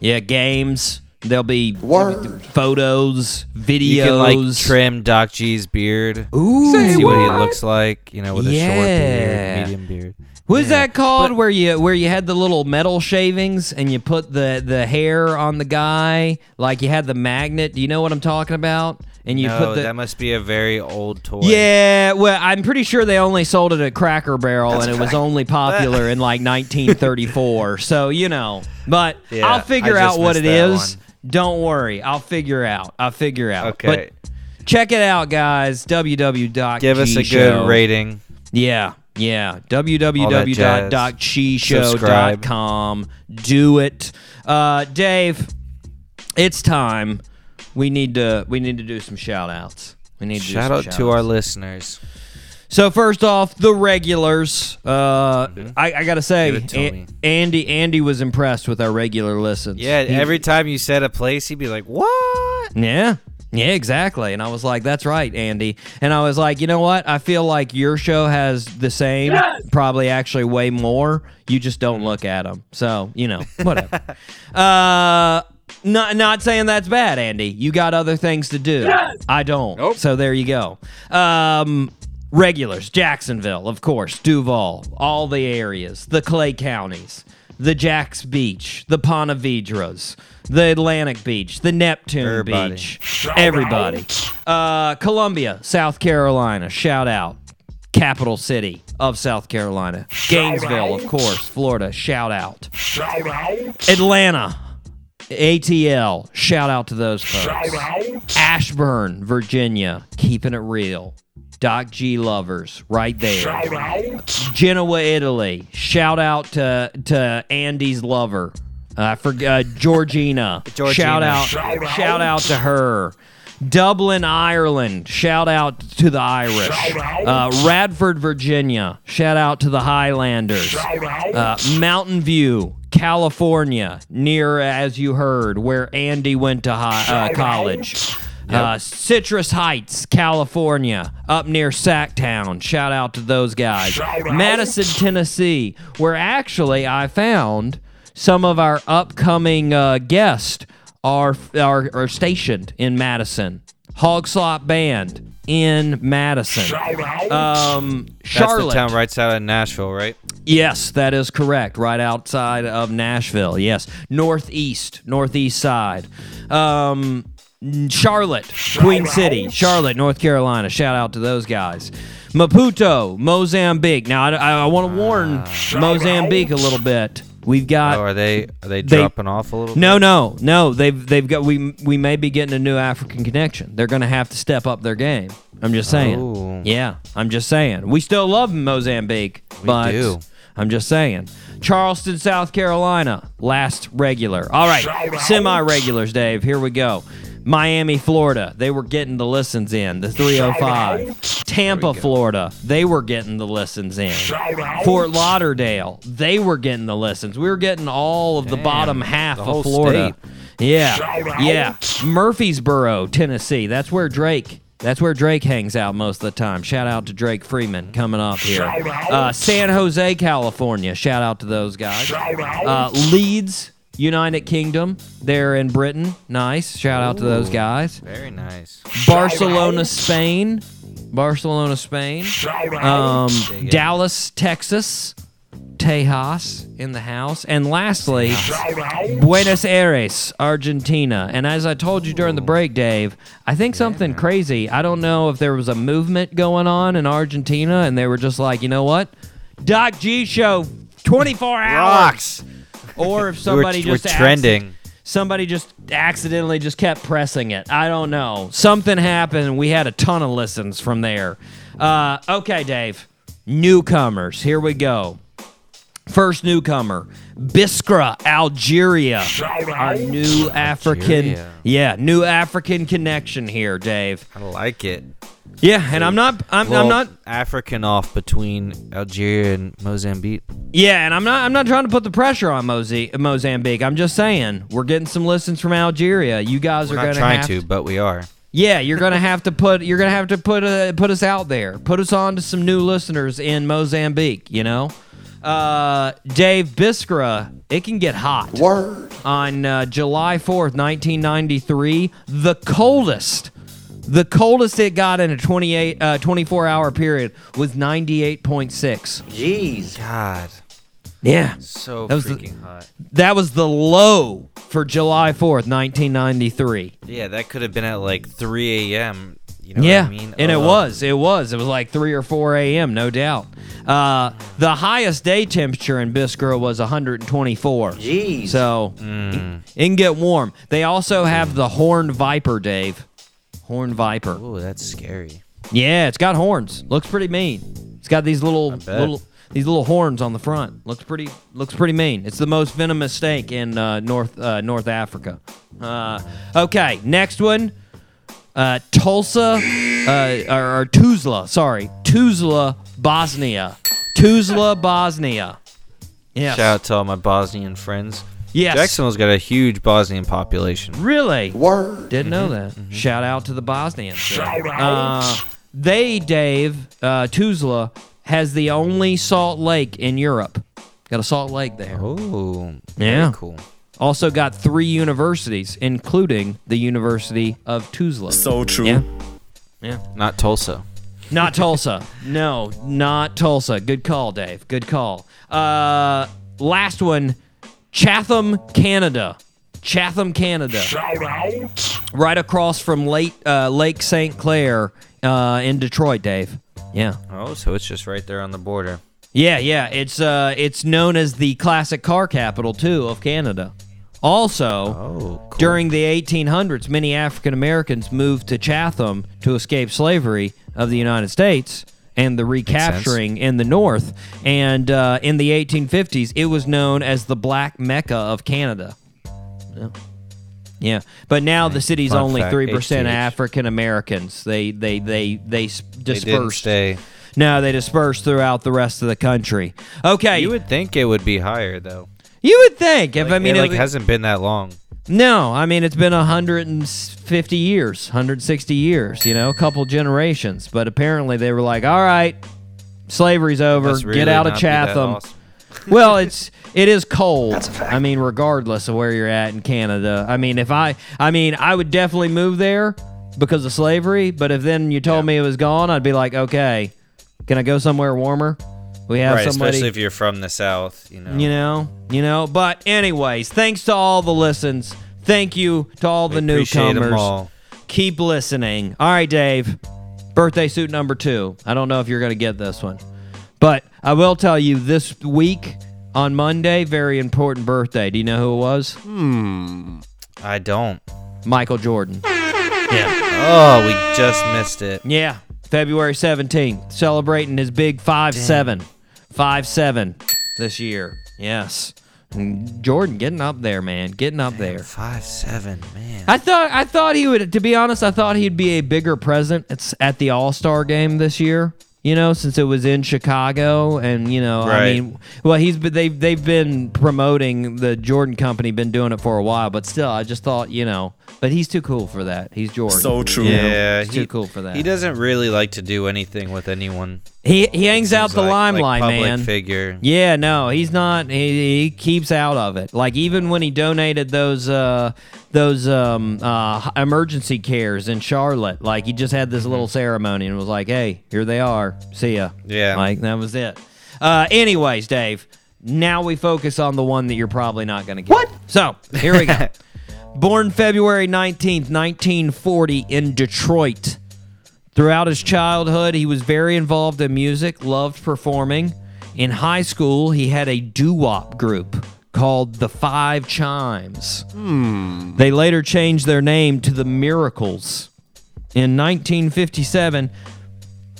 yeah, games. There'll be Word. photos, videos. you can like trim Doc G's beard. Ooh. see what he looks like, you know, with a short Yeah. beard, medium beard. What's Yeah. that called? But- where you where you had the little metal shavings and you put the the hair on the guy, like you had the magnet. Do you know what I'm talking about? And you no, put the that must be a very old toy. yeah. Well, I'm pretty sure they only sold it at Cracker Barrel, and it was only popular in like 1934. so you know, but Yeah, I'll figure out what it missed that is. Don't worry, I'll figure out. I'll figure out. Okay. But Check it out, guys. www. Give us a good rating. Yeah, yeah. jazz. www.cheeshow.com. Do it. Uh, Dave, it's time. We need to we need to do some shout outs. We need to do Shout out to shout-outs. our listeners. So first off, the regulars. Uh, I, I gotta say, Mm-hmm. Give it to An- Andy Andy was impressed with our regular listens. Yeah, He- every time you said a place, he'd be like, "What?" Yeah. Yeah, exactly. And I was like, that's right, Andy. And I was like, you know what? I feel like your show has the same, probably actually way more. You just don't look at them. So, you know, whatever. uh, not, not saying that's bad, Andy. You got other things to do. I don't. So there you go. Um, regulars, Jacksonville, of course, Duval, all the areas, the Clay counties, the Jacks Beach, the Ponte Vedras, the Atlantic Beach, the Neptune Everybody. Beach, everybody. Uh, Columbia, South Carolina, shout out. Capital city of South Carolina. Gainesville, of course, Florida, shout out. shout out. Atlanta, ATL, shout out to those folks. Ashburn, Virginia, keeping it real. Doc G lovers, right there. Shout out. Genoa, Italy, shout out to to Andy's lover. Uh, for uh, Georgina. Georgina. shout out, shout out to her. Dublin, Ireland. Shout out to the Irish. Uh, Radford, Virginia. Shout out to the Highlanders. Uh, Mountain View, California, near as you heard, where Andy went to hi- uh, college. Uh, Citrus Heights, California, up near Sacktown. Shout out to those guys. Madison, Tennessee, where actually I found some of our upcoming uh, guests are, are are stationed in Madison. Hog Slop Band in Madison. Um, That's Charlotte. the town right outside of Nashville, right? Yes, that is correct. Right outside of Nashville. Yes, northeast, northeast side. Um, Charlotte, Queen City, Charlotte, North Carolina. Shout out to those guys. Maputo, Mozambique. Now, I, I, want to warn Mozambique a little bit. We've got Oh, are they are they They- dropping off a little? no, bit? no, no. They've they've got we we may be getting a new African connection. They're going to have to step up their game. I'm just saying. Oh. Yeah, I'm just saying. We still love Mozambique, but do. I'm just saying. Charleston, South Carolina, last regular. All right, semi regulars, Dave. Here we go. Miami, Florida, they were getting the listens in, the 305. Tampa, Florida, they were getting the listens in. Fort Lauderdale, they were getting the listens. We were getting all of the Damn, bottom half the of whole Florida. Yeah, yeah. Murfreesboro, Tennessee. That's where Drake. That's where Drake hangs out most of the time. Shout out to Drake Freeman coming up here. Uh, San Jose, California. Shout out to those guys. Uh, Leeds, United Kingdom. They're in Britain. Nice. Shout out to those guys. Very nice. Barcelona, Spain. Barcelona, Spain. Um, Dig it. Dallas, Texas. Tejas in the house. And lastly, Buenos Aires, Argentina. And as I told you during the break, Dave, I think something crazy. I don't know if there was a movement going on in Argentina and they were just like, you know what? Doc G show 24 hours. Rocks. Or if We're, somebody we're just trending. somebody just accidentally just kept pressing it. I don't know. Something happened. We had a ton of listens from there. Uh, okay, Dave. Newcomers. Here we go. First newcomer, Biskra, Algeria. Our new African, Algeria. yeah, new African connection here, Dave. I like it. Yeah, and I'm not, I'm, I'm not, African off between Algeria and Mozambique. Yeah, and I'm not I'm not trying to put the pressure on Mozi- Mozambique. I'm just saying we're getting some listens from Algeria. You guys We're are gonna trying to, but we are. Yeah, you're gonna have to put you're gonna have to put uh, put us out there. Put us on to some new listeners in Mozambique. You know, uh, Dave Biskra. It can get hot. Word. On uh, July 4th, 1993, the coldest. The coldest it got in a 28, uh, 24 hour period was 98.6. Jeez. God, Yeah. so That was the- freaking hot. That was the low for July 4th, 1993. Yeah, that could have been at like 3 a.m. You know yeah, what I mean? and it was. It was. It was like 3 or 4 a.m., no doubt. Uh, the highest day temperature in Biskra was 124. Jeez. So it can get warm. They also have the horned viper, Dave. Horn viper. Oh, that's scary. Yeah, it's got horns. Looks pretty mean. It's got these little little these little horns on the front. Looks pretty looks pretty mean. It's the most venomous snake in uh, North uh, North Africa. Uh, okay, next one. Uh, Tulsa uh, or, or Tuzla, sorry, Tuzla, Bosnia. Tuzla, Bosnia. Yes. Shout out to all my Bosnian friends. Yes. Jacksonville's got a huge Bosnian population. Really? Word. Didn't know that. Shout out to the Bosnians. Shout uh, They, Dave, uh, Tuzla, has the only salt lake in Europe. Got a salt lake there. Oh, Yeah. very cool. Also got three universities, including the University of Tuzla. So true. Yeah. Yeah. Not Tulsa. Not Tulsa. No, not Tulsa. Good call, Dave. Good call. Uh, last one, Chatham, Canada. Chatham, Canada. Shout out. Right across from Lake uh, Lake St. Clair uh, in Detroit, Dave. Yeah. Oh, so it's just right there on the border. Yeah, yeah. It's uh, it's known as the classic car capital too of Canada. Also, Oh, cool. during the 1800s, many African Americans moved to Chatham to escape slavery of the United States and the recapturing in the North. And uh, in the 1850s, it was known as the Black Mecca of Canada. Yeah. Yeah, but now the city's Fun only fact, three percent HTH. African Americans. They they they they They dispersed. stay. No, they dispersed throughout the rest of the country. Okay, You would think it would be higher though. you would think if I mean it like if- hasn't been that long. No, I mean it's been 150 years, 160 years, you know, a couple generations. But apparently they were like, "All right, slavery's over. Must Get out of not be that Chatham." awesome. well, it's it is cold. That's a fact. I mean, regardless of where you're at in Canada. I mean, if I I mean, I would definitely move there because of slavery, but if then you told me it was gone, I'd be like, "Okay, can I go somewhere warmer?" We have right, somebody especially if you're from the south, you know. you know, you know. But anyways, thanks to all the listens. Thank you to all We the newcomers. all. Keep listening. All right, Dave. Birthday suit number two. I don't know if you're gonna get this one, but I will tell you this week on Monday, very important birthday. Do you know who it was? Hmm. I don't. Michael Jordan. Yeah. Oh, we just missed it. Yeah, February 17th, celebrating his big 5 7. 5 7 this year. Yes. And Jordan getting up there, man. Getting up there. Five seven, man. I thought I thought he would to be honest, I thought he'd be a bigger present at, at the All-Star game this year. You know, since it was in Chicago and you know, I mean, well, he's been they've they've been promoting the Jordan company been doing it for a while, but still I just thought, you know, but he's too cool for that. He's Jordan. So true. yeah, he's too cool for that. He doesn't really like to do anything with anyone. He he hangs out the like- like limelight, public man. Figure. Yeah, no, he's not. He, he keeps out of it. Like even when he donated those uh, those um, uh, emergency cares in Charlotte, like he just had this little ceremony and was like, "Hey, here they are. See ya." Yeah. like that was it. Uh, anyways, Dave. Now we focus on the one that you're probably not going to get. What? So here we go. Born February 19th, 1940, in Detroit. Throughout his childhood, he was very involved in music, loved performing. In high school, he had a doo wop group called the Five Chimes. Hmm. They later changed their name to the Miracles. In 1957,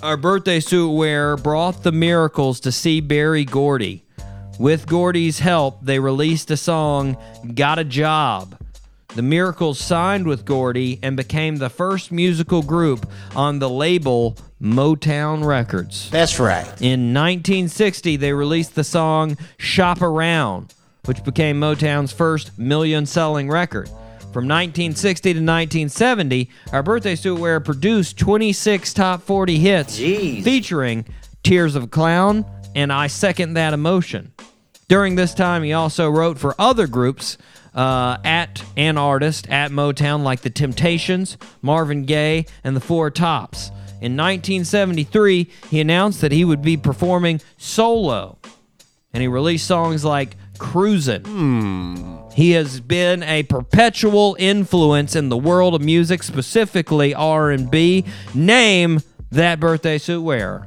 our birthday suit wearer brought the Miracles to see Barry Gordy. With Gordy's help, they released a song, Got a Job. The Miracles signed with Gordy and became the first musical group on the label Motown Records. That's right. In 1960, they released the song Shop Around, which became Motown's first million selling record. From 1960 to 1970, our birthday suit wearer produced 26 top 40 hits featuring Tears of a Clown and I Second That Emotion. During this time, he also wrote for other groups uh, at an artist at Motown like The Temptations, Marvin Gaye, and The Four Tops. In 1973, he announced that he would be performing solo, and he released songs like Cruisin'. Hmm. He has been a perpetual influence in the world of music, specifically R&B. Name that birthday suit wearer.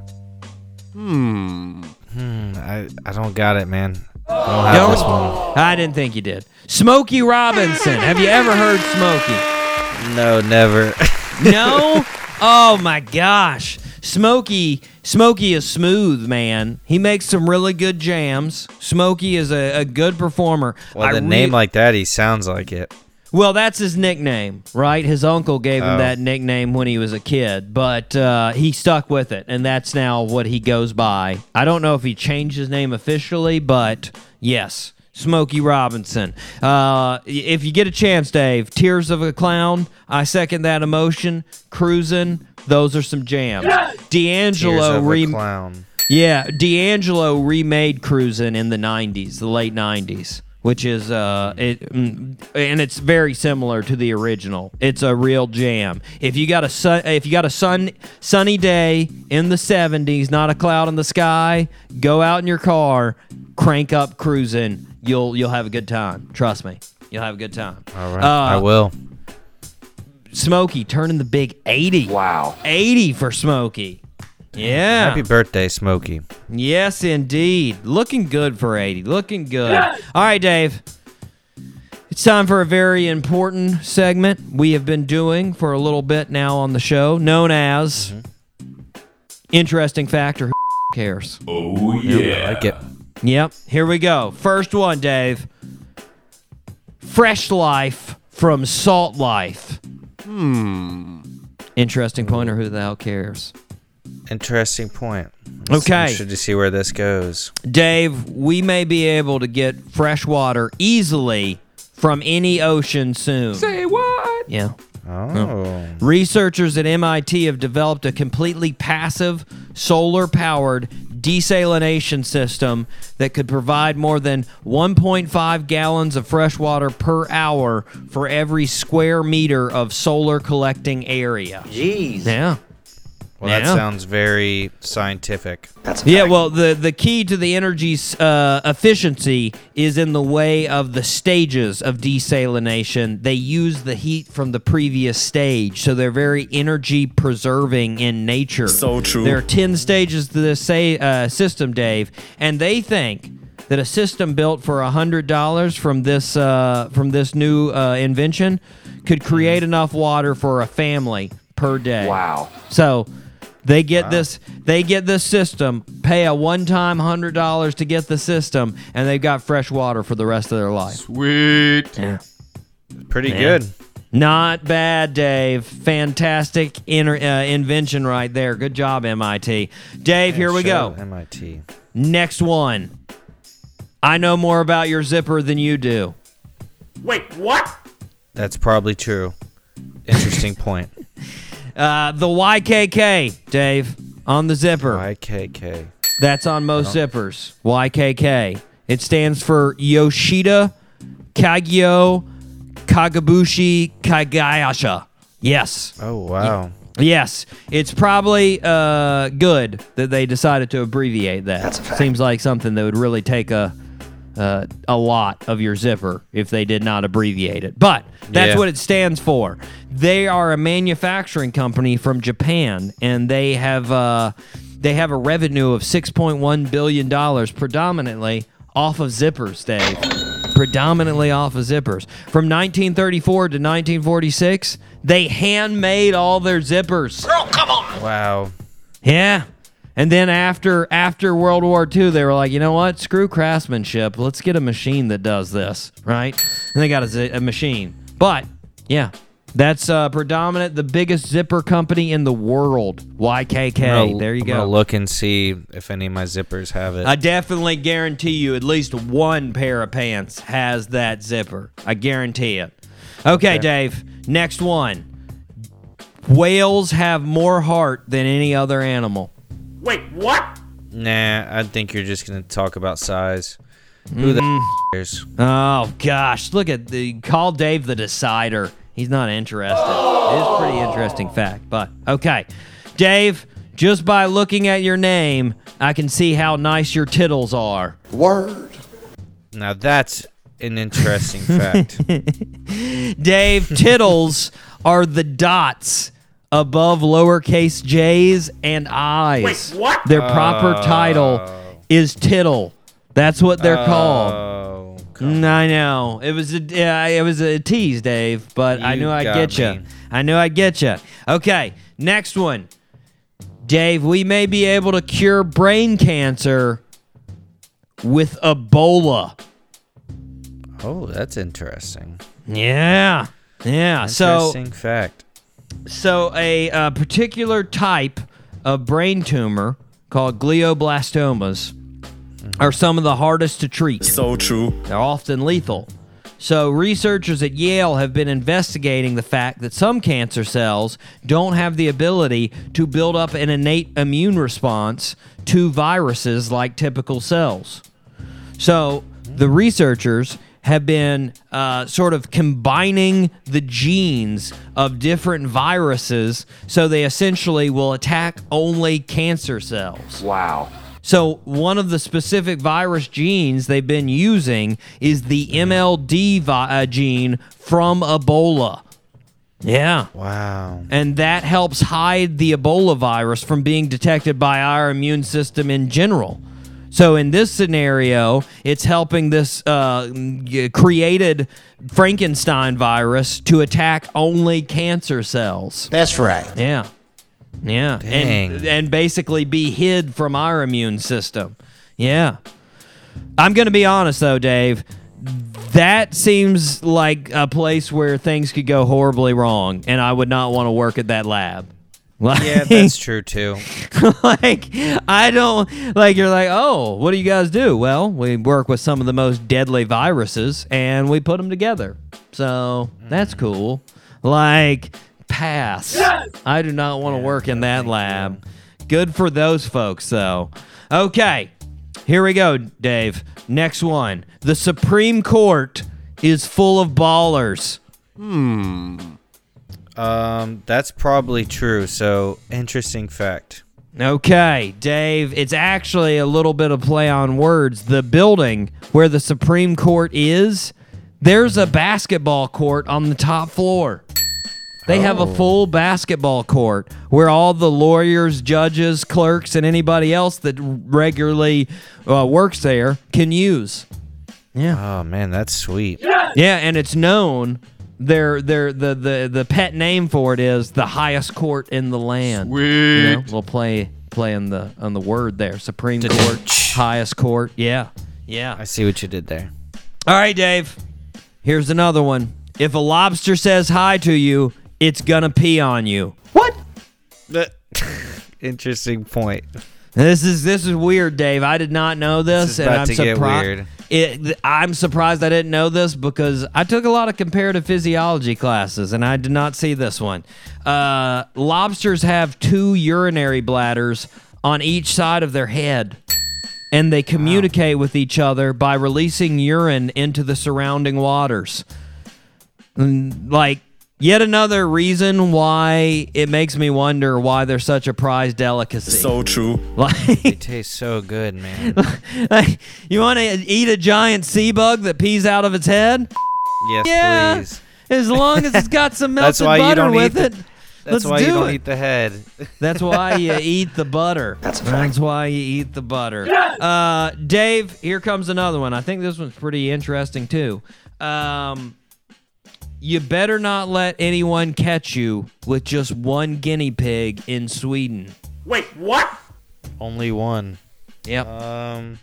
Hmm. Hmm, I, I don't got it, man. I don't have this one. I didn't think you did. Smokey Robinson. Have you ever heard Smokey? No, never. No. Oh my gosh. Smokey Smokey is smooth, man. He makes some really good jams. Smokey is a, a good performer. Well, I the re- name like that, he sounds like it. Well, that's his nickname, right? His uncle gave him Oh. that nickname when he was a kid, but uh, he stuck with it, and that's now what he goes by. I don't know if he changed his name officially, but yes, Smokey Robinson. Uh, if you get a chance, Dave, Tears of a Clown, I second that emotion. Cruising, those are some jams. Tears D'Angelo of a re- clown. yeah, D'Angelo remade Cruisin' in the '90s, the late '90s, which is uh, it, mm, and it's very similar to the original. It's a real jam. If you got a sun, if you got a sun sunny day in the '70s, not a cloud in the sky, go out in your car, crank up cruising. You'll you'll have a good time. Trust me, you'll have a good time. All right, Uh, I will. Smokey turning the big 80. Wow, 80 for Smokey. Yeah. Happy birthday, Smokey. Yes, indeed. Looking good for 80. Looking good. All right, Dave. It's time for a very important segment we have been doing for a little bit now on the show, known as Interesting Factor. Who Cares. Oh, yeah. Yep, I like it. Yep, here we go. First one, Dave. Fresh Life from Salt Life. Hmm. Interesting point or who the hell cares? Interesting point. Okay. Interested to see where this goes. Dave, we may be able to get fresh water easily from any ocean soon. Say what? Yeah. Oh. Researchers at MIT have developed a completely passive, solar powered desalination system that could provide more than 1.5 gallons of fresh water per hour for every square meter of solar collecting area. Jeez. Yeah. Well, that sounds very scientific. Yeah, well, the the key to the energy's uh, efficiency is in the way of the stages of desalination. They use the heat from the previous stage, so they're very energy preserving in nature. So true. There are ten stages to this say, uh, system, Dave, and they think that a system built for hundred dollars from this uh, from this new uh, invention could create enough water for a family per day. Wow. So they get this they get this system, pay a one time hundred dollars to get the system, and they've got fresh water for the rest of their life. Sweet. Yeah. Pretty Yeah. good. Not bad, Dave. Fantastic inter- uh, invention right there. Good job, MIT. Dave, here we go. MIT. Next one. I know more about your zipper than you do. Wait, what? That's probably true. Interesting point. Uh, the YKK, Dave, on the zipper. YKK. That's on most zippers. YKK. It stands for Yoshida Kagyo Kagabushi Kagayasha. Yes. Oh wow. Yes. It's probably uh, good that they decided to abbreviate that. Seems like something that would really take a uh, a lot of your zipper if they did not abbreviate it. But that's Yeah. what it stands for. They are a manufacturing company from Japan, and they have uh, they have a revenue of six point one billion dollars, predominantly off of zippers, Dave. Predominantly off of zippers. From 1934 to 1946, they handmade all their zippers. Girl, come on. Wow. Yeah. And then after after World War II, they were like, you know what? Screw craftsmanship. Let's get a machine that does this, right? And they got a, a machine. But yeah, that's uh, predominant, the biggest zipper company in the world. YKK. Gonna- there you I'm go. look and see if any of my zippers have it. I definitely guarantee you at least one pair of pants has that zipper. I guarantee it. Okay, Dave. Next one. Whales have more heart than any other animal. Nah, I think you're just gonna talk about size. Who the Mm-hmm. cares? Oh gosh, look at the call Dave the decider. He's not interested. It is a pretty interesting fact, but okay. Dave, just by looking at your name, I can see how nice your tittles are. Word. Now that's an interesting fact. Dave, tittles are the dots above lowercase j's and i's. Wait, what? Their proper title is tittle. That's what they're called. Oh, Mm, I know it was a yeah, it was a tease, Dave. But I You knew I'd get you. I knew I'd get you. Okay, next one, Dave. We may be able to cure brain cancer with Ebola. Oh, that's interesting. Yeah, yeah. So Interesting fact. So, a, uh particular type of brain tumor called glioblastomas are some of the hardest to treat. So true. They're often lethal. So, researchers at Yale have been investigating the fact that some cancer cells don't have the ability to build up an innate immune response to viruses like typical cells. So, the researchers have been uh, sort of combining the genes of different viruses so they essentially will attack only cancer cells. Wow. So, one of the specific virus genes they've been using is the MLD vi- uh, gene from Ebola. Yeah. Wow. And that helps hide the Ebola virus from being detected by our immune system in general. So, in this scenario, it's helping this uh, created Frankenstein virus to attack only cancer cells. That's right. Yeah. Yeah. And and basically be hid from our immune system. Yeah. I'm going to be honest though, Dave. That seems like a place where things could go horribly wrong and I would not want to work at that lab. Like, Yeah, that's true too. like I don't like you're like, "Oh, what do you guys do?" Well, we work with some of the most deadly viruses and we put them together. So, mm. that's cool. Like pass. I do not want to work in that lab. Good for those folks though. Okay. Here we go, Dave. Next one. The Supreme Court is full of ballers. Hmm. Um, that's probably true. So interesting fact. Okay, Dave, it's actually a little bit of play on words. The building where the Supreme Court is, there's a basketball court on the top floor. They have a full basketball court where all the lawyers, judges, clerks, and anybody else that regularly uh, works there can use. Yeah. Oh man, that's sweet. Yeah, and it's known their their the the the pet name for it is the highest court in the land. Sweet. You know, we'll play play on the on the word there. Supreme Court, highest court. Yeah. Yeah. I see what you did there. All right, Dave. Here's another one. If a lobster says hi to you, it's gonna pee on you. What? Interesting point. This is this is weird, Dave. I did not know this, This is and I'm to get surprised. It, I'm surprised I didn't know this because I took a lot of comparative physiology classes, and I did not see this one. Uh, lobsters have two urinary bladders on each side of their head, and they communicate with each other by releasing urine into the surrounding waters. Mm, Like yet another reason why it makes me wonder why they're such a prized delicacy. So true. Like, They taste so good, man. like, you want to eat a giant sea bug that pees out of its head? Yes, Yeah. please. As long as it's got some melted That's why you butter don't with eat it. the- Let's That's why do you don't it. eat the head. That's why you eat the butter. That's, why you eat the butter. Uh, Dave, here comes another one. I think this one's pretty interesting too. Um, you better not let anyone catch you with just one guinea pig in Sweden. Wait, what? Only one. Yep. Um,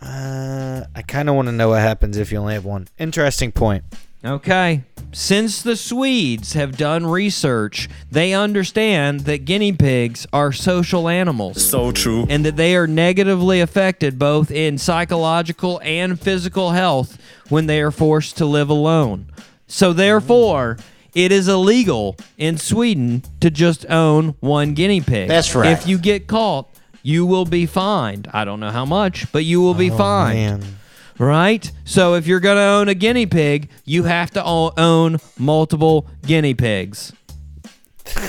uh, I kind of want to know what happens if you only have one. Interesting point. Okay. Since the Swedes have done research, they understand that guinea pigs are social animals So true. and that they are negatively affected both in psychological and physical health when they are forced to live alone. So, therefore, it is illegal in Sweden to just own one guinea pig. That's right. If you get caught, you will be fined. I don't know how much, but you will be oh, fined Man. right? So if you're gonna own a guinea pig, you have to own multiple guinea pigs.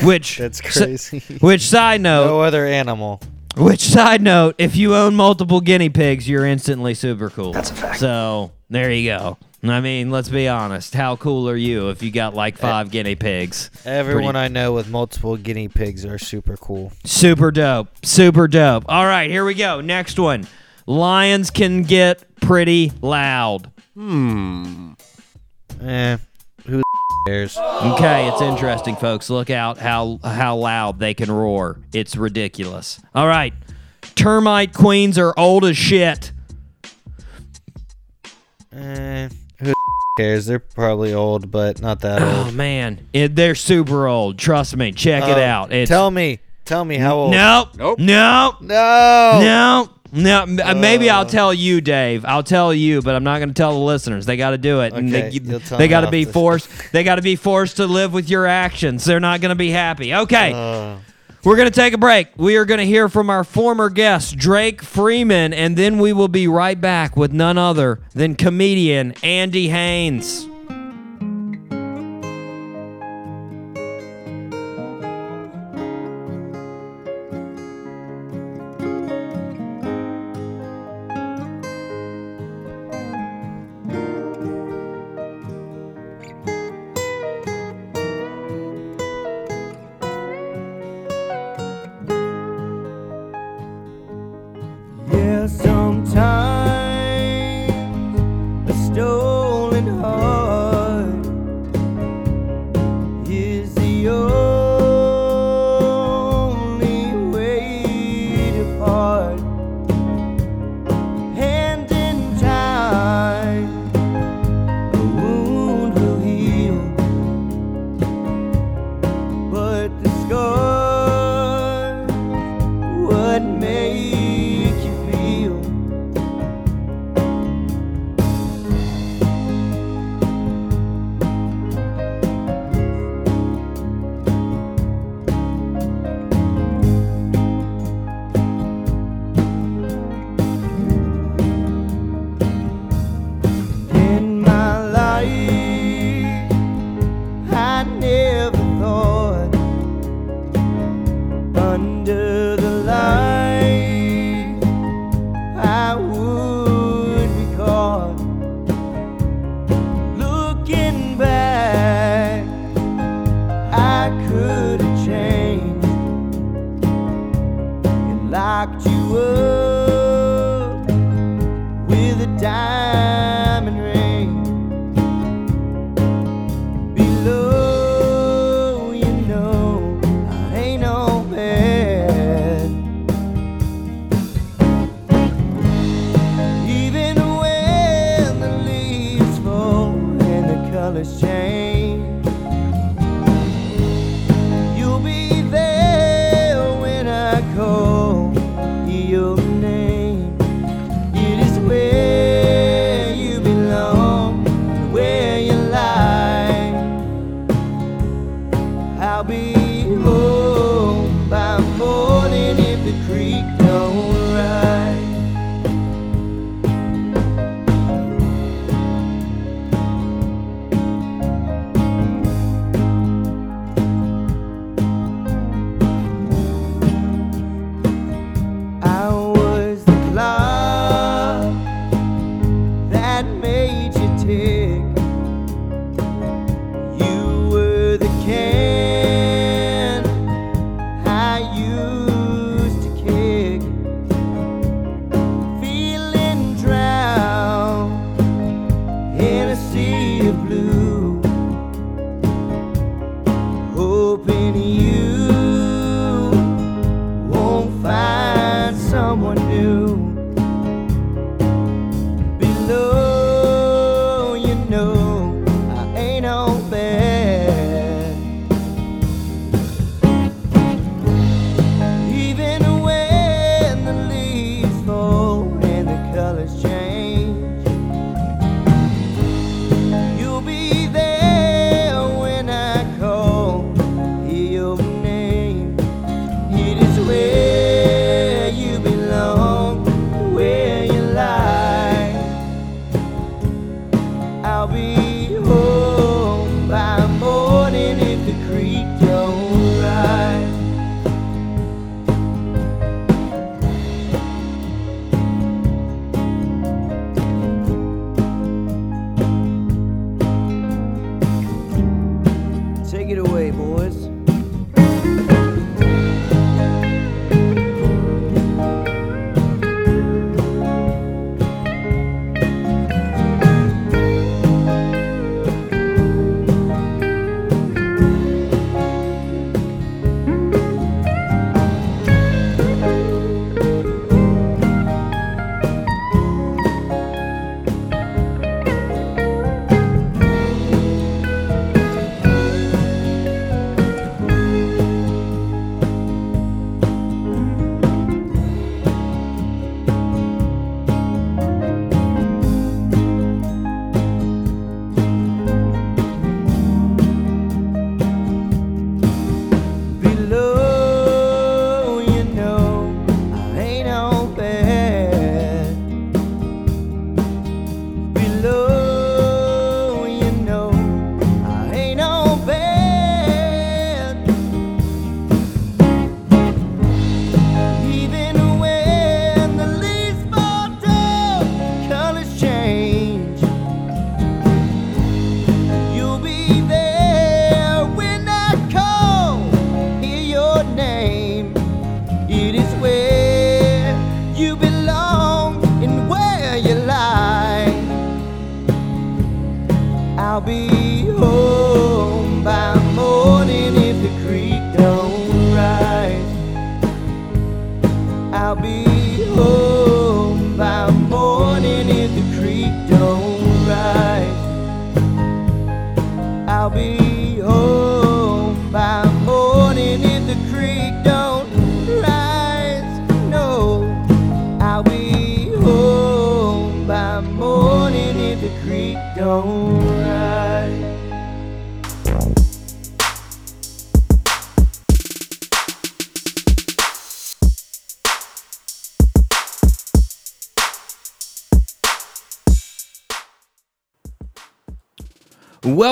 Which That's si- crazy. which side note? No other animal. Which side note? If you own multiple guinea pigs, you're instantly super cool. That's a fact. So there you go. I mean, let's be honest. How cool are you if you got like five guinea pigs? Everyone Pretty- I know with multiple guinea pigs are super cool. Super dope. Super dope. All right, here we go. Next one. Lions can get pretty loud. Hmm. Eh, who cares? Okay, it's interesting, folks. Look out how how loud they can roar. It's ridiculous. All right, termite queens are old as shit. Eh, cares? They're probably old, but not that old. Oh old. man, it, they're super old. Trust me. Check it Um, out. It's, tell me, tell me how old? Nope. Nope. Nope. no, No. No, m- uh, maybe I'll tell you, Dave. I'll tell you, but I'm not going to tell the listeners. They got to do it. and Okay, they you'll tell they me got to off be the- forced. They got to be forced to live with your actions. They're not going to be happy. Okay. Uh, We're going to take a break. We are going to hear from our former guest, Drake Freeman, and then we will be right back with none other than comedian Andy Haynes.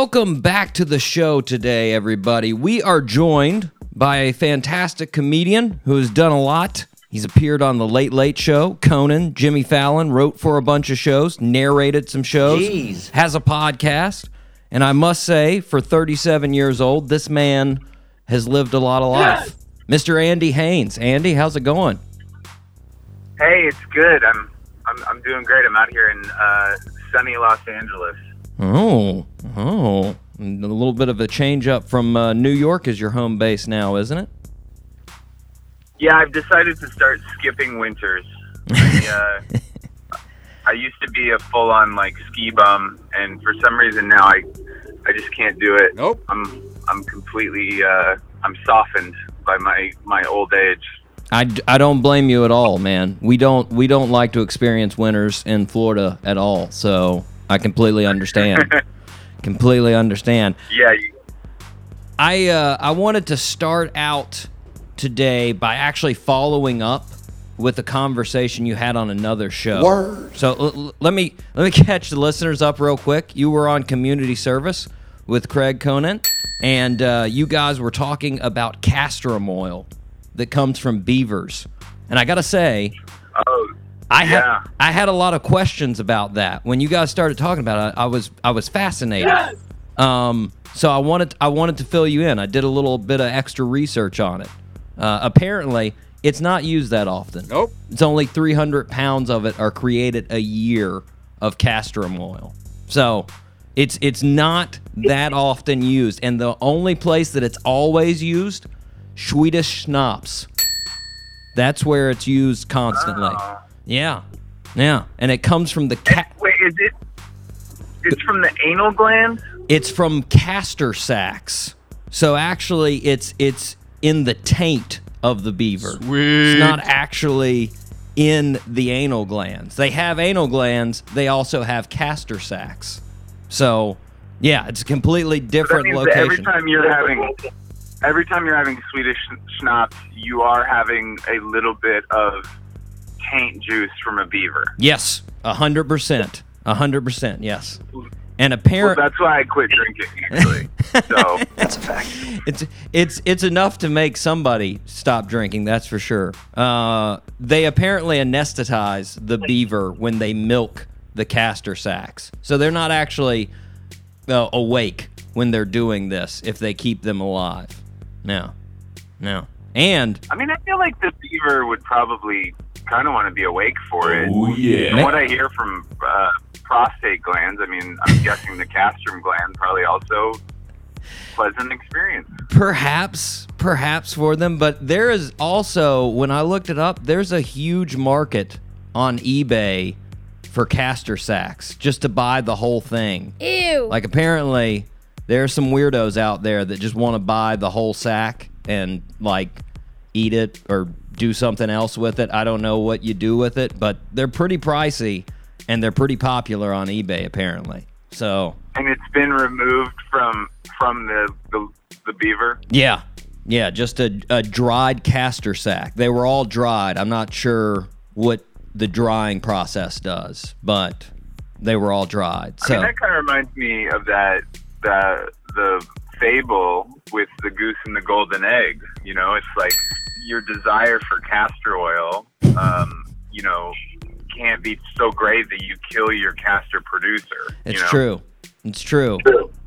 Welcome back to the show today, everybody. We are joined by a fantastic comedian who has done a lot. He's appeared on The Late Late Show, Conan, Jimmy Fallon, wrote for a bunch of shows, narrated some shows, Jeez. has a podcast. And I must say, for 37 years old, this man has lived a lot of life. Mr. Andy Haynes. Andy, how's it going? Hey, it's good. I'm I'm I'm doing great. I'm out here in uh, sunny Los Angeles. Oh, oh. A little bit of a change up from uh, New York as your home base now, isn't it? Yeah, I've decided to start skipping winters. I, uh, I used to be a full-on like ski bum, and for some reason now I I just can't do it. Nope. I'm I'm completely uh, I'm softened by my my old age. I, I don't blame you at all, man. We don't we don't like to experience winters in Florida at all, so I completely understand. completely understand. Yeah, you, I uh, I wanted to start out today by actually following up with a conversation you had on another show. Word. So l- l- let me let me catch the listeners up real quick. You were on community service with Craig Conan, and uh, you guys were talking about castor oil that comes from beavers. And I gotta say, oh I had Yeah. I had a lot of questions about that when you guys started talking about it. I was I was fascinated. Um, so I wanted I wanted to fill you in. I did a little bit of extra research on it. Uh, apparently, it's not used that often. Nope. It's only 300 pounds of it are created a year of castor oil. So it's it's not that often used, and the only place that it's always used, Swedish schnapps. That's where it's used constantly. Yeah, yeah, and it comes from the cat. wait, is it? It's from the anal gland. It's from castor sacs. So actually, it's it's in the taint of the beaver. It's not actually in the anal glands. They have anal glands. They also have castor sacs. So yeah, it's a completely That different means that every time you're having, every time you're having Swedish schnapps, you are having a little bit of taint juice from a beaver. Yes, a hundred percent, a hundred percent. Yes, and Well, that's why I quit drinking. Actually, so that's a fact. it's it's it's enough to make somebody stop drinking. That's for sure. Uh, they apparently anesthetize the beaver when they milk the castor sacs, so they're not actually uh, awake when they're doing this. If they keep them alive, no, no, and I mean, I feel like the beaver would probably kind of want to be awake for it. Oh, yeah. From what I hear from uh, prostate glands, I mean, I'm guessing the castrum gland probably also pleasant experience. perhaps perhaps for them but there is also when i looked it up there's a huge market on ebay for castor sacks just to buy the whole thing Ew. like apparently there are some weirdos out there that just want to buy the whole sack and like eat it or do something else with it i don't know what you do with it but they're pretty pricey and they're pretty popular on ebay apparently so And it's been removed from from the the, the beaver. Yeah. Yeah, just a, a dried castor sack. They were all dried. I'm not sure what the drying process does, but they were all dried. I So mean, that kind of reminds me of that the the fable with the goose and the golden egg. You know, it's like your desire for castor oil, um, you know, can't be so great that you kill your castor producer. it's you know? true. It's true.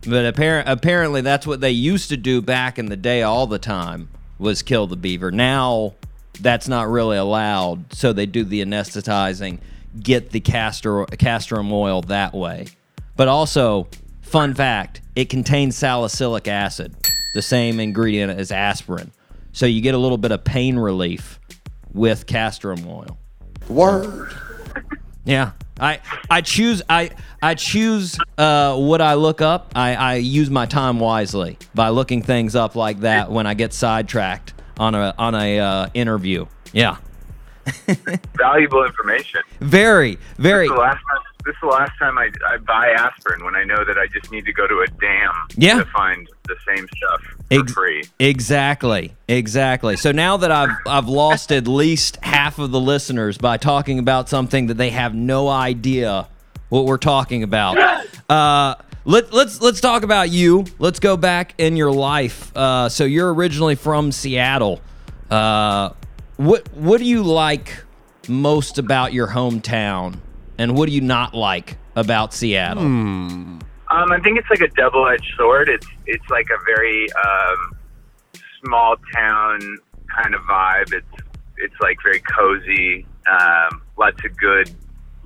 But apparent, apparently that's what they used to do back in the day all the time was kill the beaver. Now that's not really allowed, so they do the anesthetizing, get the castor castor oil that way. But also, fun fact, it contains salicylic acid, the same ingredient as aspirin. So you get a little bit of pain relief with castor oil. Word. Yeah. I I choose I I choose uh, what I look up. I, I use my time wisely by looking things up like that when I get sidetracked on a on a uh, interview. Yeah. Valuable information. Very, very This the last time. This is the last time I, I buy aspirin when I know that I just need to go to a dam Yeah. to find the same stuff for Ex- free. Exactly. Exactly. So now that I've I've lost at least half of the listeners by talking about something that they have no idea what we're talking about. Uh Let, let's let's talk about you. Let's go back in your life. Uh, so you're originally from Seattle. Uh, what what do you like most about your hometown, and what do you not like about Seattle? Um, I think it's like a double-edged sword. It's it's like a very um, small town kind of vibe. It's it's like very cozy. Um, lots of good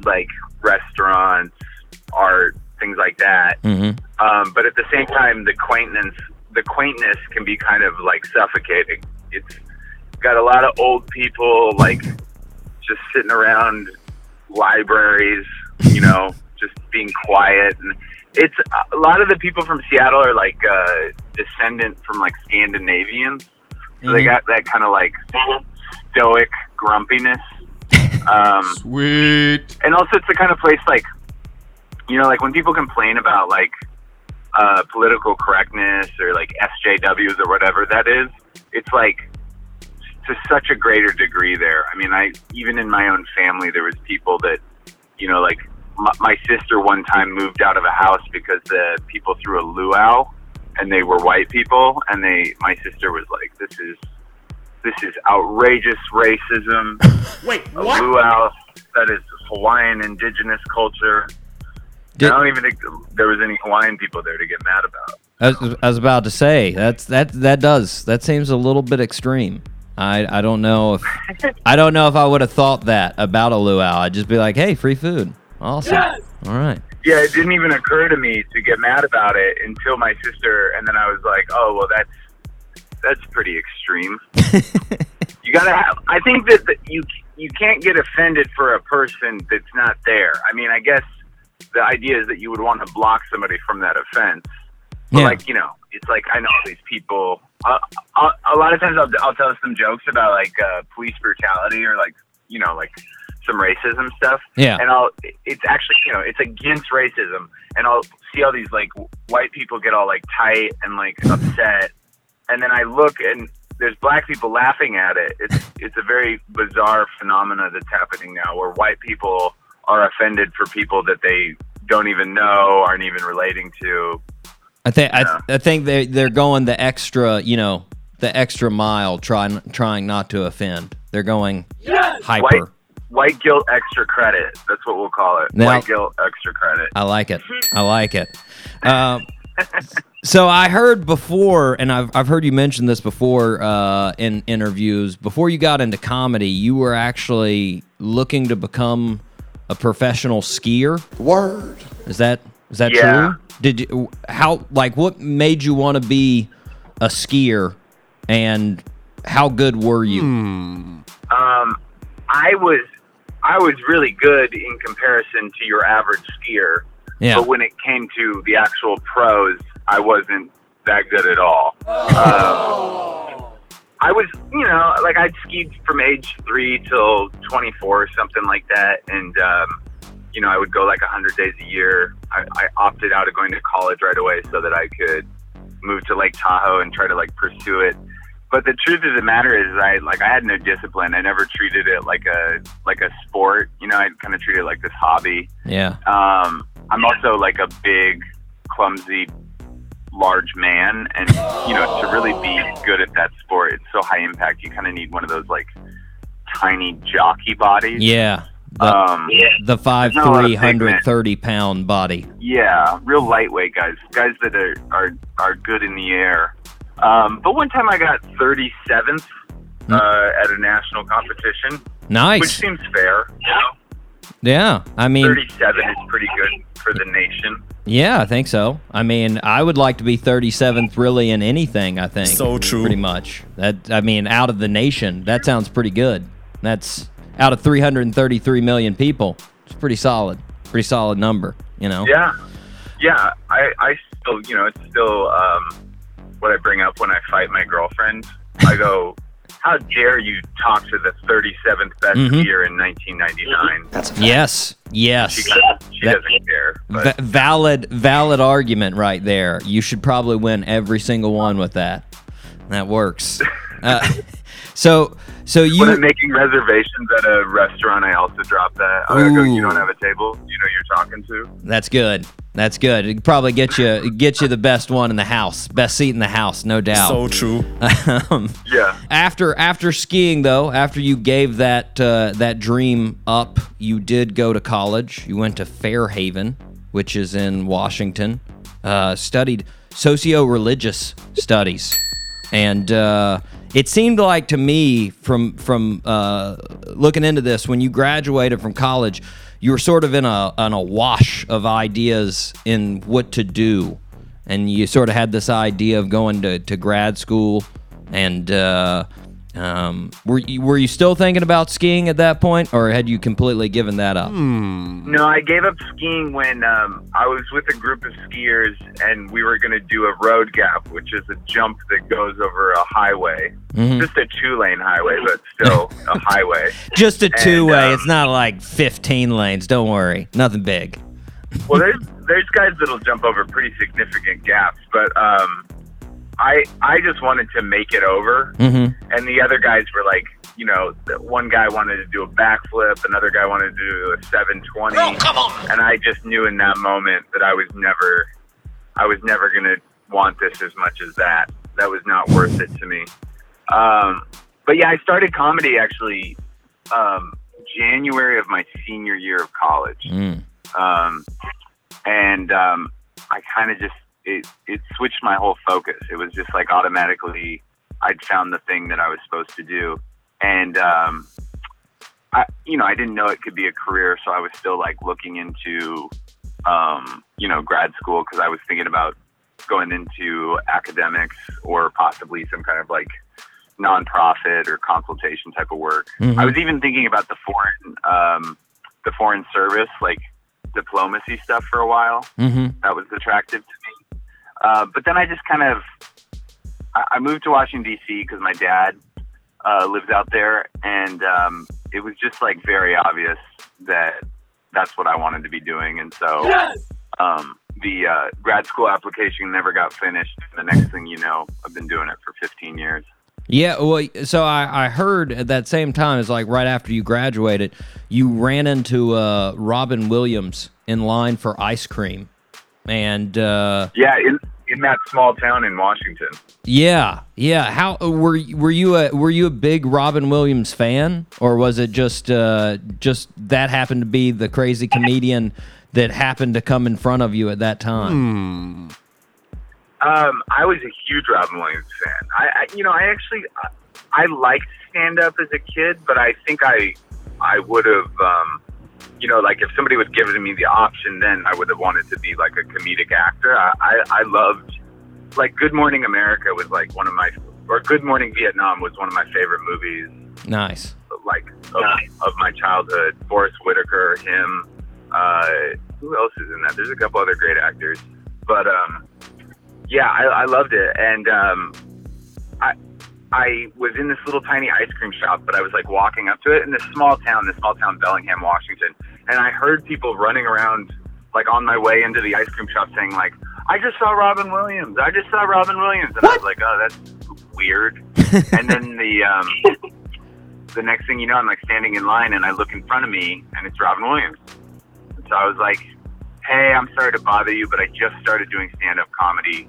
like restaurants, art, things like that. Mhm. Um, but at the same time, the quaintness the quaintness can be kind of like suffocating. It's got a lot of old people like just sitting around libraries, you know, just being quiet and it's a lot of the people from Seattle are like uh, descendant from like Scandinavians. So they Mhm. got that kind of like stoic grumpiness. Um, Sweet. and also it's the kind of place like you know like when people complain about like uh, political correctness or like SJWs or whatever that is it's like to such a greater degree there I mean I even in my own family there was people that you know like my, my sister one time moved out of a house because the people threw a luau and they were white people and they my sister was like this is this is outrageous racism Wait, a luau that is Hawaiian indigenous culture. Did- I don't even think there was any Hawaiian people there to get mad about. I was, I was about to say that's that that does that seems a little bit extreme. I I don't know if I don't know if I would have thought that about a luau. I'd just be like, hey, free food, awesome. All right. Yeah, it didn't even occur to me to get mad about it until my sister, and then I was like, oh well, that's that's pretty extreme. you gotta have. I think that the, you you can't get offended for a person that's not there. I mean, I guess the idea is that you would want to block somebody from that offense. But Yeah. like you know, it's like I know all these people. Uh, uh, a lot of times I'll, I'll tell some jokes about like uh, police brutality or like you know like some racism stuff. Yeah. And I'll it's actually you know it's against racism, and I'll see all these like white people get all like tight and like upset, and then I look and there's black people laughing at it. It's it's a very bizarre phenomena that's happening now, where white people are offended for people that they don't even know, aren't even relating to. I think I, Yeah. I think they they're going the extra, you know, the extra mile trying trying not to offend. They're going hyper. White white guilt extra credit. That's what we'll call it. Now- white guilt extra credit. I like it. I like it. Um, so I heard before, and I've, I've heard you mention this before uh, in interviews. Before you got into comedy, you were actually looking to become a professional skier. Word. Is that is that Yeah. true? Did you how like what made you want to be a skier, and how good were you? Um, I was I was really good in comparison to your average skier. Yeah. But when it came to the actual pros, I wasn't that good at all. Um, I was, you know, like I'd skied from age three till 24 or something like that. And, um, you know, I would go like 100 days a year. I, I opted out of going to college right away so that I could move to Lake Tahoe and try to like pursue it. But the truth of the matter is, I like I had no discipline. I never treated it like a like a sport. You know, I kind of treated it like this hobby. Yeah. Um, I'm also like a big, clumsy, large man, and you know, to really be good at that sport, it's so high impact. You kind of need one of those like tiny jockey bodies. Yeah. The, Um, the five there's not a lot of three big hundred men. thirty pound body. Yeah, real lightweight guys, guys that are are, are good in the air. Um, but one time I got 37th uh, at a national competition, Nice, which seems fair. You know, Yeah. I mean, 37 is pretty good for the nation. yeah, I think so. I mean, I would like to be 37th really in anything, I think. So true. Pretty much. That I mean, out of the nation, that sounds pretty good. That's out of 333 million people. It's pretty solid. Pretty solid number, you know. Yeah, yeah. I, I still, you know, it's still um, what I bring up when I fight my girlfriend. I go, "How dare you talk to the 37th best Mhm. skier in 1999?" That's Yes. Yes. She, doesn't- she That- doesn't care. But Va- valid valid argument right there. You should probably win every single one with that. That works. Uh, so so when I'm you making reservations at a restaurant, I also drop that. I go, "You don't have a table. You know, you're talking to." that's good. That's good. It probably get you get you the best one in the house, best seat in the house, no doubt. So true. um, Yeah. after after skiing though, after you gave that uh, that dream up, you did go to college. You went to Fairhaven, which is in Washington. Uh, studied socio-religious studies, and uh, it seemed like to me from from uh, looking into this when you graduated from college, you were sort of in a in a wash of ideas in what to do, and you sort of had this idea of going to, to grad school and uh, um, were you, were you still thinking about skiing at that point, or had you completely given that up? No, I gave up skiing when um, I was with a group of skiers and we were going to do a road gap, which is a jump that goes over a highway. Just a two lane highway, but still a highway. Just a two way. um, it's not like fifteen lanes. Don't worry, nothing big. Well, there's there's guys that'll jump over pretty significant gaps, but um, I I just wanted to make it over, Mm-hmm. and the other guys were like, you know, one guy wanted to do a backflip, another guy wanted to do a 720, and I just knew in that moment that I was never, I was never gonna want this as much as that. That was not worth it to me. Um, but yeah, I started comedy actually um, January of my senior year of college Mm. um, and um, I kind of just it it switched my whole focus. It was just like automatically I'd found the thing that I was supposed to do, and um, I you know I didn't know it could be a career, so I was still like looking into um, you know grad school because I was thinking about going into academics or possibly some kind of like nonprofit or consultation type of work. Mhm. I was even thinking about the foreign um, the foreign service like diplomacy stuff for a while. Mm-hmm. That was attractive to me. Uh, but then I just kind of I, I moved to Washington D.C. because my dad uh, lives out there, and um, it was just like very obvious that that's what I wanted to be doing, and so um, the uh, grad school application never got finished. The next thing you know, I've been doing it for 15 years. Yeah, well, so I, I heard at that same time, it's like right after you graduated, you ran into uh, Robin Williams in line for ice cream, and uh, Yeah, in in that small town in Washington. yeah, yeah. How were were you a were you a big Robin Williams fan, or was it just uh, just that happened to be the crazy comedian that happened to come in front of you at that time? Um, I was a huge Robin Williams fan. I, I you know, I actually, I, I liked stand up as a kid, but I think I, I would have, um, you know, like if somebody was giving me the option, then I would have wanted to be like a comedic actor. I, I, I loved, like Good Morning America was like one of my, or Good Morning Vietnam was one of my favorite movies, Nice. like of, of my childhood. Forest Whitaker, him, uh, who else is in that? There's a couple other great actors, but um, yeah, I, I loved it, and um, I I was in this little tiny ice cream shop, but I was like walking up to it in this small town, this small town, Bellingham, Washington, and I heard people running around like on my way into the ice cream shop saying like, "I just saw Robin Williams. I just saw Robin Williams," and I was like, "Oh, that's weird." and then the um, the next thing you know, I'm like standing in line, and I look in front of me, and it's Robin Williams. And so I was like, "Hey, I'm sorry to bother you, but I just started doing stand-up comedy.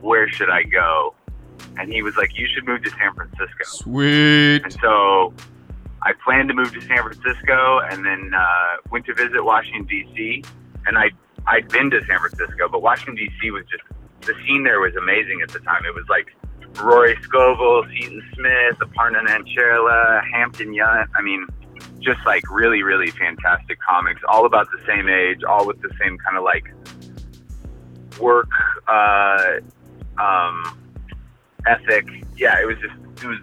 Where should I go?" And he was like, "You should move to San Francisco." Sweet. And so I planned to move to San Francisco, and then uh, went to visit Washington D.C. And I I'd been to San Francisco, but Washington D.C. was just the scene there was amazing at the time. It was like Rory Scovel, Seaton Smith, Aparna Nancherla, Hampton Yount. I mean, just like really, really fantastic comics, all about the same age, all with the same kind of like work uh, um, ethic. Yeah, it was just it was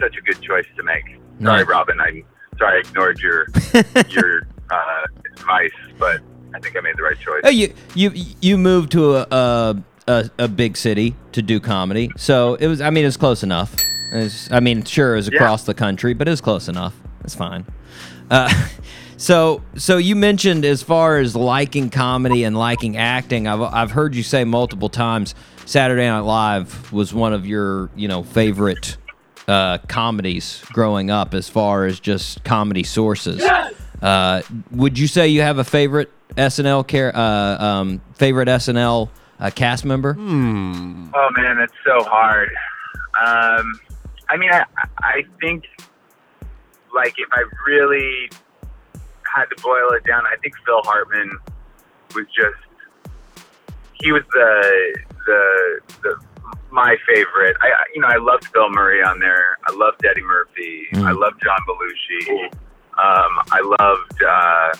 such a good choice to make. Sorry. Robin. I'm sorry I ignored your your uh, advice, but I think I made the right choice. Oh, you you you moved to a, a a a big city to do comedy, so it was. I mean, it's close enough. It's, I mean, sure, it was Yeah. across the country, but it was close enough. It's fine. Uh, so so you mentioned as far as liking comedy and liking acting, I've I've heard you say multiple times. Saturday Night Live was one of your you know favorite uh, comedies growing up, as far as just comedy sources. Uh, would you say you have a favorite SNL care, uh, um, favorite SNL uh, cast member? Oh man, that's so hard. Um, I mean, I, I think like if I really had to boil it down, I think Phil Hartman was just he was the the the my favorite. I you know I loved Bill Murray on there. I loved Eddie Murphy. I loved John Belushi. Um, I loved. Uh,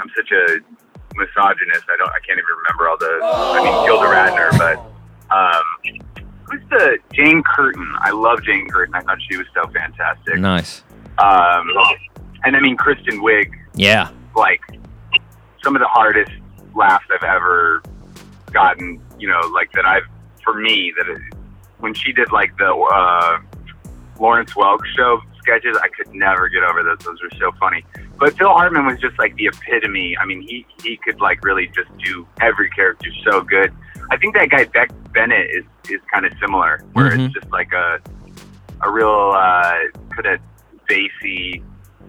I'm such a misogynist. I don't. I can't even remember all the. I mean, Gilda Radner, but um, who's the Jane Curtin? I love Jane Curtin. I thought she was so fantastic. Nice. Um, and I mean, Kristen Wiig, Yeah. like some of the hardest laughs I've ever gotten. You know, like that I've for me that it, when she did like the uh, Lawrence Welk show sketches, I could never get over those. Those were so funny. But Phil Hartman was just like the epitome. I mean, he he could like really just do every character so good. I think that guy Beck Bennett is is kind of similar, where Mhm. it's just like a a real uh, kind of bassy,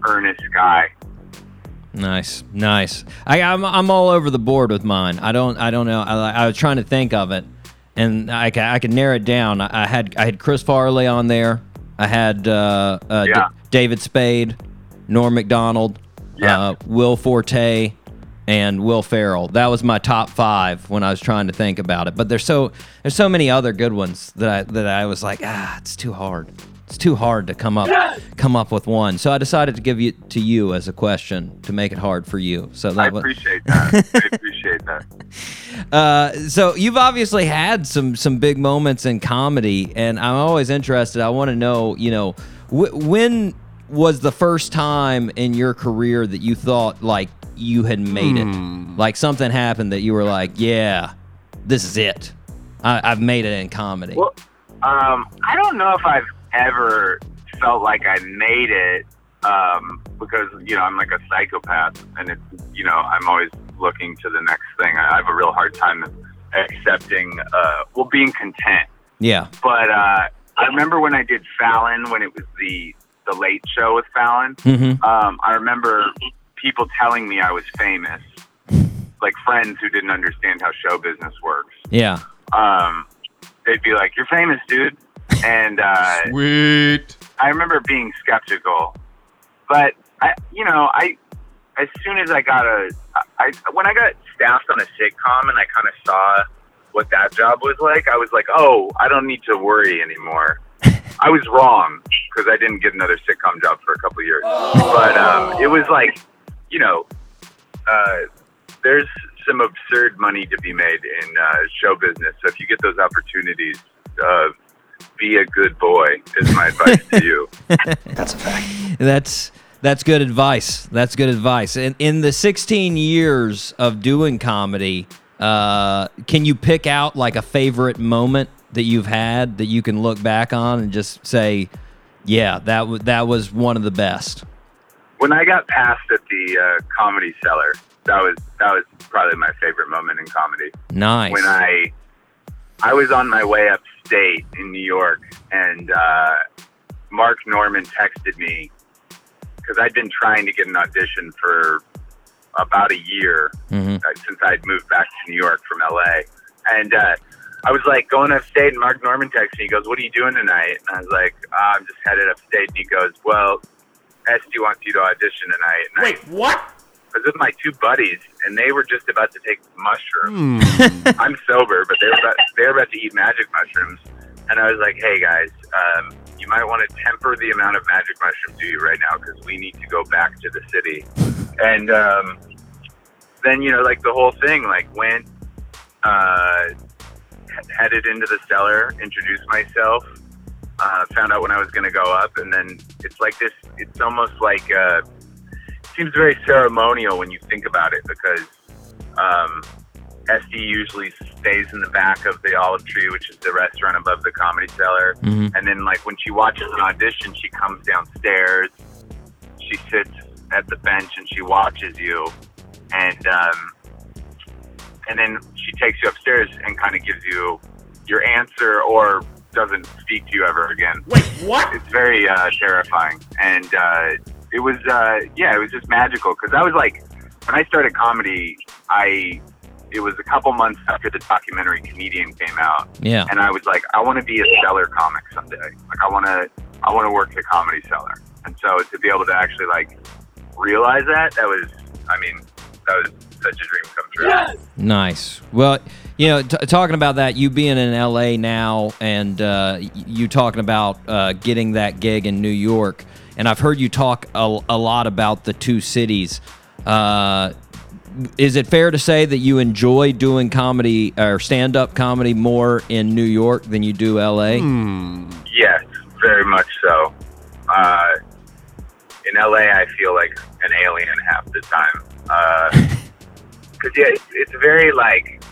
earnest guy. Nice, nice. I, I'm I'm all over the board with mine. I don't I don't know. I, I was trying to think of it, and I ca- I could narrow it down. I, I had I had Chris Farley on there. I had uh, uh, D- David Spade, Norm Macdonald, Yeah. uh, Will Forte, and Will Ferrell. That was my top five when I was trying to think about it. But there's so there's so many other good ones that I that I was like ah it's too hard. It's too hard to come up come up with one. So I decided to give it to you as a question to make it hard for you. So I that was appreciate that. I appreciate that. uh, so you've obviously had some some big moments in comedy, and I'm always interested. I want to know, you know, wh- when was the first time in your career that you thought like you had made it, like something happened that you were like, yeah, this is it. I, I've made it in comedy. Well, um, I don't know if I've ever felt like I made it um, because you know I'm like a psychopath, and it's you know I'm always looking to the next thing. I have a real hard time accepting, uh, well, being content. yeah. But uh, I remember when I did Fallon, when it was the the Late Show with Fallon. Mm-hmm. Um, I remember people telling me I was famous, like friends who didn't understand how show business works Yeah. um, they'd be like, "You're famous, dude," and uh, Sweet. I remember being skeptical. But I, you know, I as soon as I got a, I when I got staffed on a sitcom and I kind of saw what that job was like, I was like, "Oh, I don't need to worry anymore." I was wrong because I didn't get another sitcom job for a couple of years, but um, it was like, you know, uh, there's some absurd money to be made in uh, show business. So if you get those opportunities, uh, be a good boy. Is my advice to you. That's a fact. that's that's good advice. That's good advice. In in the 16 years of doing comedy, uh, can you pick out like a favorite moment that you've had that you can look back on and just say, yeah, that w- that was one of the best. When I got passed at the uh, comedy cellar, that was that was probably my favorite moment in comedy. Nice. When I I was on my way upstate in New York, and uh, Mark Normand texted me because I'd been trying to get an audition for about a year Mhm. uh, since I'd moved back to New York from LA, and uh, I was like going upstate, and Mark Normand texted me. He goes, "What are you doing tonight?" And I was like, "Ah, "I'm just headed upstate." And he goes, "Well, Estee wants you to audition tonight." And Wait, what? I was with my two buddies, and they were just about to take mushrooms. I'm sober, but they were about, they were about to eat magic mushrooms, and I was like, "Hey guys, um, you might want to temper the amount of magic mushrooms do you eat right now because we need to go back to the city." And um, then you know, like the whole thing, like went, uh, headed into the cellar, introduced myself, uh, found out when I was going to go up, and then it's like this. It's almost like. Uh, seems very ceremonial when you think about it because um, Estee usually stays in the back of the Olive Tree, which is the restaurant above the Comedy Cellar. Mhm. And then, like when she watches an audition, she comes downstairs, she sits at the bench, and she watches you, and um, and then she takes you upstairs and kind of gives you your answer or doesn't speak to you ever again Wait, what? it's very uh, terrifying, and uh, it was uh, yeah, it was just magical because I was like, when I started comedy, I it was a couple months after the documentary Comedian came out, Yeah. and I was like, I want to be a cellar comic someday. Like I want to, I want to work the comedy cellar. And so to be able to actually like realize that, that was, I mean, that was such a dream come true. Yes. Nice. Well, you know, t- talking about that, you being in LA now, and uh, you talking about uh, getting that gig in New York, and I've heard you talk a, a lot about the two cities. Uh, is it fair to say that you enjoy doing comedy or stand-up comedy more in New York than you do LA? Yes, very much so. Uh, in LA, I feel like an alien half the time. Because yeah, it's, it's very like.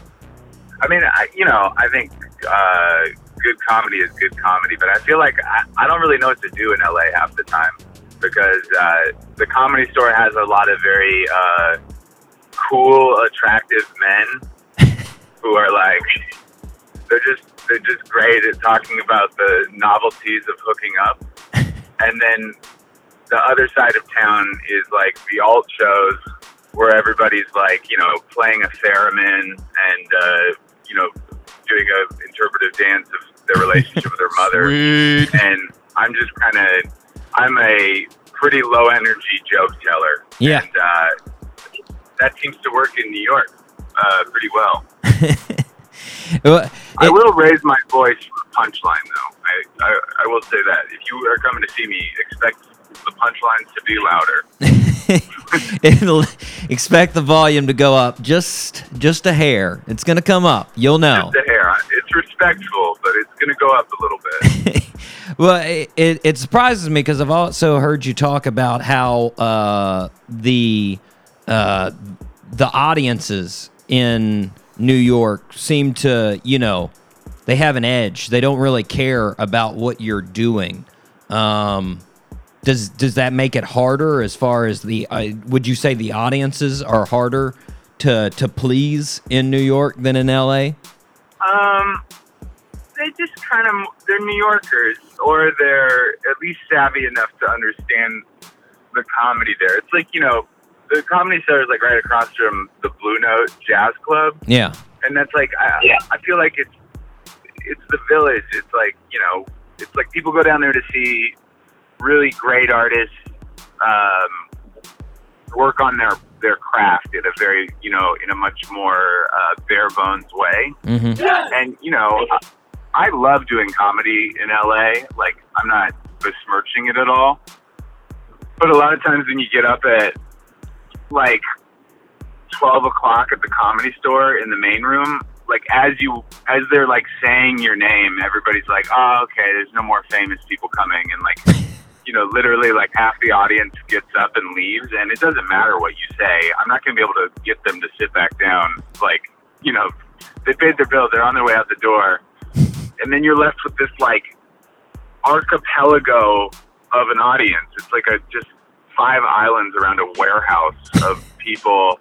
I mean, I, you know, I think uh, good comedy is good comedy, but I feel like I, I don't really know what to do in LA half the time because uh, the comedy store has a lot of very uh, cool, attractive men who are like they're just they're just great at talking about the novelties of hooking up, and then the other side of town is like the alt shows where everybody's like you know playing a theremin and uh, you know doing a interpretive dance of their relationship with their mother, and I'm just kind of I'm a pretty low energy joke teller, Yeah. and uh, that seems to work in New York uh, pretty well. Well, I will raise my voice for the punchline, though. I, I, I will say that. If you are coming to see me, expect the punchlines to be louder. Expect the volume to go up just just a hair. It's gonna come up. You'll know. Just a hair. It's respectful, but it's going to go up a little bit. Well, it, it, it surprises me because I've also heard you talk about how uh, the uh, the audiences in New York seem to, you know, they have an edge. They don't really care about what you're doing. Um, does does that make it harder as far as the? Uh, would you say the audiences are harder to to please in New York than in L.A.? Um, they just kind of they're New Yorkers, or they're at least savvy enough to understand the comedy there. It's like you know, the comedy center is like right across from the Blue Note Jazz Club, Yeah. and that's like I, yeah. I feel like it's it's the village. It's like you know, it's like people go down there to see really great artists um, work on their their craft in a very you know in a much more uh, bare bones way. Mm-hmm. And you know, I, I love doing comedy in LA. Like I'm not besmirching it at all, but a lot of times when you get up at like 12 o'clock at the comedy store in the main room like as you as they're like saying your name everybody's like oh okay there's no more famous people coming and like you know literally like half the audience gets up and leaves and it doesn't matter what you say. I'm not going to be able to get them to sit back down. Like you know they paid their bill they're on their way out the door and then you're left with this like archipelago of an audience. It's like a just five islands around a warehouse of people.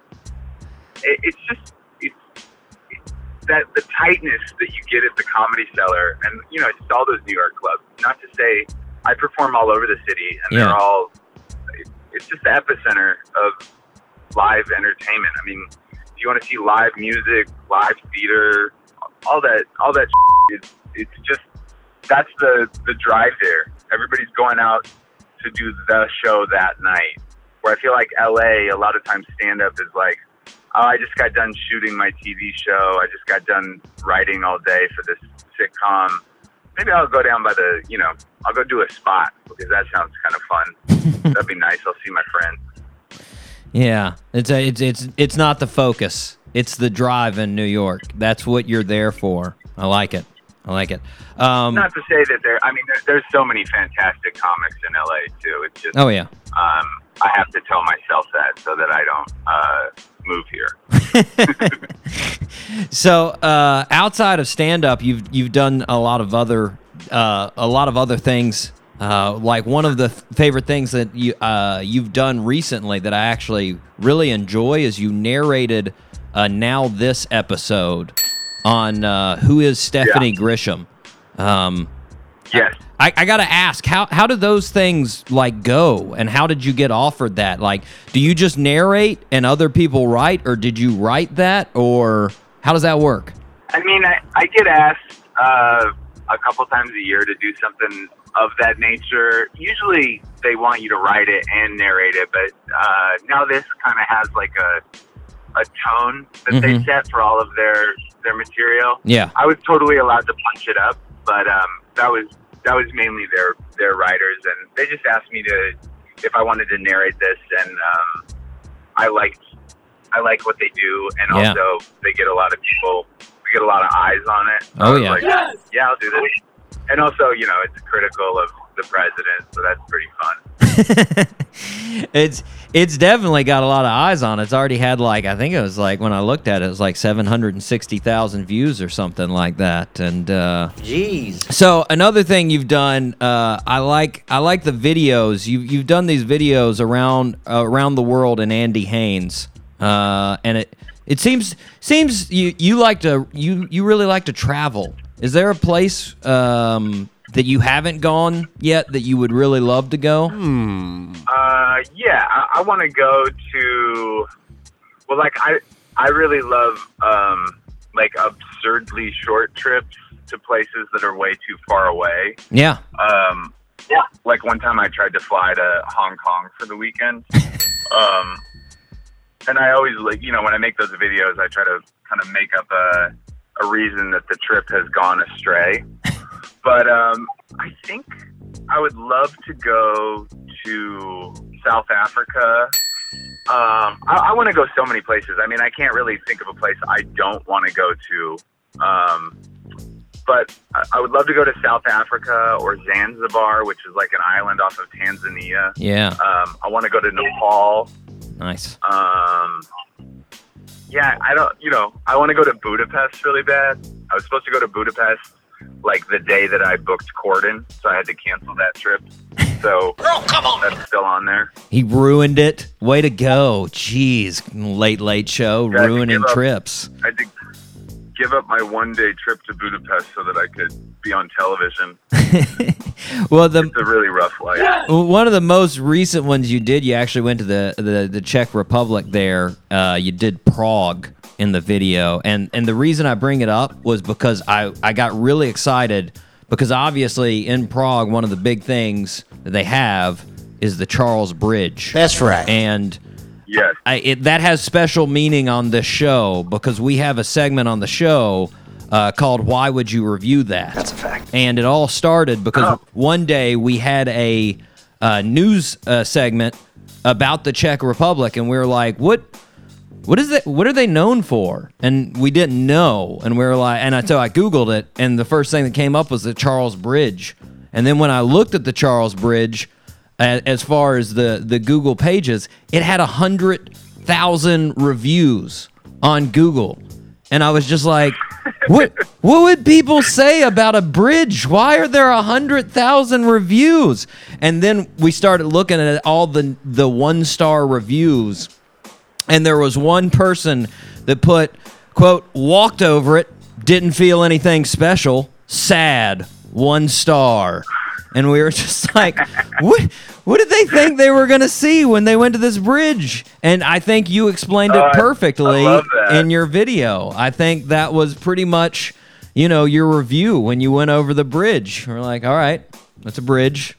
It, it's just it's, that the tightness that you get at the comedy cellar and you know just all those new york clubs. Not to say i perform all over the city and Yeah. they're all. It's just the epicenter of live entertainment i mean if you want to see live music live theater all that all that it's, it's just that's the the drive there everybody's going out to do the show that night where i feel like la a lot of times stand up is like oh, I just got done shooting my TV show. I just got done writing all day for this sitcom. Maybe I'll go down by the, you know, I'll go do a spot because that sounds kind of fun. That'd be nice. I'll see my friend. Yeah, it's a, it's it's it's not the focus. It's the drive in New York. That's what you're there for. I like it. I like it. Um, Not to say that there, I mean, there, there's so many fantastic comics in LA too. It's just, oh yeah. um, I have to tell myself that so that I don't uh, move here. So uh, outside of stand up, you've you've done a lot of other uh, a lot of other things. Uh, like one of the th- favorite things that you uh, you've done recently that I actually really enjoy is you narrated uh, now this episode on uh, who is Stephanie Grisham. Um, Yes. I, I gotta ask how how did those things like go and how did you get offered that like do you just narrate and other people write or did you write that or how does that work I mean, I, I get asked uh, a couple times a year to do something of that nature. Usually they want you to write it and narrate it, but uh, now this kind of has like a a tone that they Mhm. set for all of their their material. yeah I was totally allowed to punch it up, but um, that was that was mainly their their writers, and they just asked me to if I wanted to narrate this, and um, I liked I like what they do, and Yeah. also they get a lot of people, we get a lot of eyes on it. So Oh, yeah. like, yeah, I'll do this. And also, you know, it's critical of the president, so that's pretty fun. it's it's definitely got a lot of eyes on it. It's already had like I think it was like when I looked at it, it was like seven hundred and sixty thousand views or something like that. And uh, Jeez. so another thing you've done, uh, I like I like the videos. You you've done these videos around uh, around the world in Andy Haynes, uh, and it it seems seems you you like to you you really like to travel. Is there a place um, that you haven't gone yet that you would really love to go? Uh, yeah, I, I want to go to. Well, like I, I really love um, like absurdly short trips to places that are way too far away. Yeah. Um, yeah, like one time I tried to fly to Hong Kong for the weekend. um, and I always like, you know, when I make those videos, I try to kind of make up a a reason that the trip has gone astray. But um, I think I would love to go to South Africa. Um, I, I want to go so many places. I mean, I can't really think of a place I don't want to go to. Um, but I, I would love to go to South Africa or Zanzibar, which is like an island off of Tanzania. Yeah. Um, I want to go to Nepal. Nice. Um, yeah, I don't, you know, I want to go to Budapest really bad. I was supposed to go to Budapest like the day that I booked Corden, so I had to cancel that trip. So that's still on there. He ruined it. Way to go. Jeez. Late, late show, Yeah, I had to ruining give up. trips. I had to give up my one day trip to Budapest so that I could be on television. Well, the It's a really rough life. one of the most recent ones you did, you actually went to the the, the Czech Republic there. Uh, you did Prague in the video, and and the reason I bring it up was because I I got really excited because obviously in Prague one of the big things that they have is the Charles Bridge. That's right. And Yes. I, it, that has special meaning on this show because we have a segment on the show uh, called "Why Would You Review That?" That's a fact. And it all started because one day we had a uh, news uh, segment about the Czech Republic, and we were like, "What? What is that? What are they known for?" And we didn't know, and we were like, and I so I googled it, and the first thing that came up was the Charles Bridge, and then when I looked at the Charles Bridge, as far as the the Google pages, it had a hundred thousand reviews on Google, and I was just like, "What? What would people say about a bridge? Why are there a hundred thousand reviews?" And then we started looking at all the the one star reviews, and there was one person that put quote walked over it, didn't feel anything special, sad, one star. And we were just like, what? What did they think they were gonna see when they went to this bridge? And I think you explained it Oh, I- I perfectly in your video. I think that was pretty much, you know, your review when you went over the bridge. We're like, all right, that's a bridge.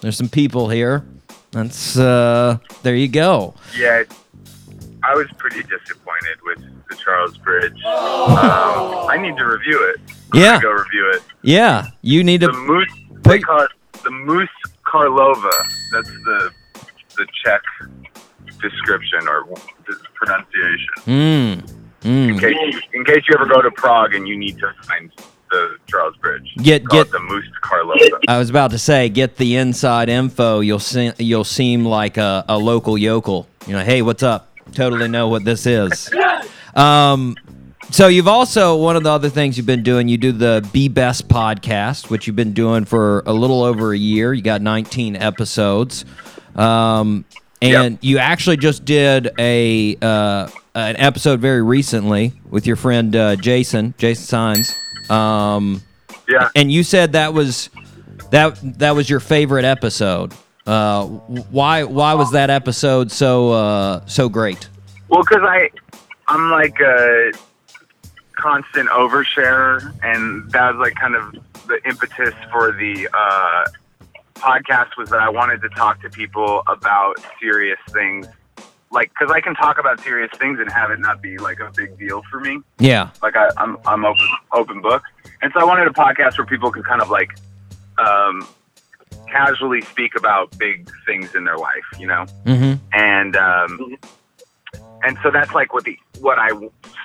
There's some people here. That's uh, there you go. Yeah, I was pretty disappointed with the Charles Bridge. Um, I need to review it. I'm Yeah. gonna go review it. Yeah, you need The to. moose. They Wait. call it the Moose Karlova. That's the the Czech description or pronunciation. Mm, In mm. case you, in case you ever go to Prague and you need to find the Charles Bridge, Get- Call it get- the Moose Karlova. I was about to say, get the inside info. You'll se- you'll seem like a, a local yokel. You know, hey, what's up? Totally know what this is. Um, so you've also one of the other things you've been doing. You do the Be Best podcast, which you've been doing for a little over a year. You got 19 episodes, um, and you actually just did a uh, an episode very recently with your friend uh, Jason Jason Signs. Um, Yeah. and you said that was that that was your favorite episode. Uh, why why was that episode so uh, so great? Well, because I, I'm like a constant oversharer, and that was like kind of the impetus for the uh, podcast was that I wanted to talk to people about serious things, like because I can talk about serious things and have it not be like a big deal for me. Yeah, Like I, I'm I'm open open book, and so I wanted a podcast where people could kind of like um, casually speak about big things in their life, you know? Hmm and um, and so that's like what the what I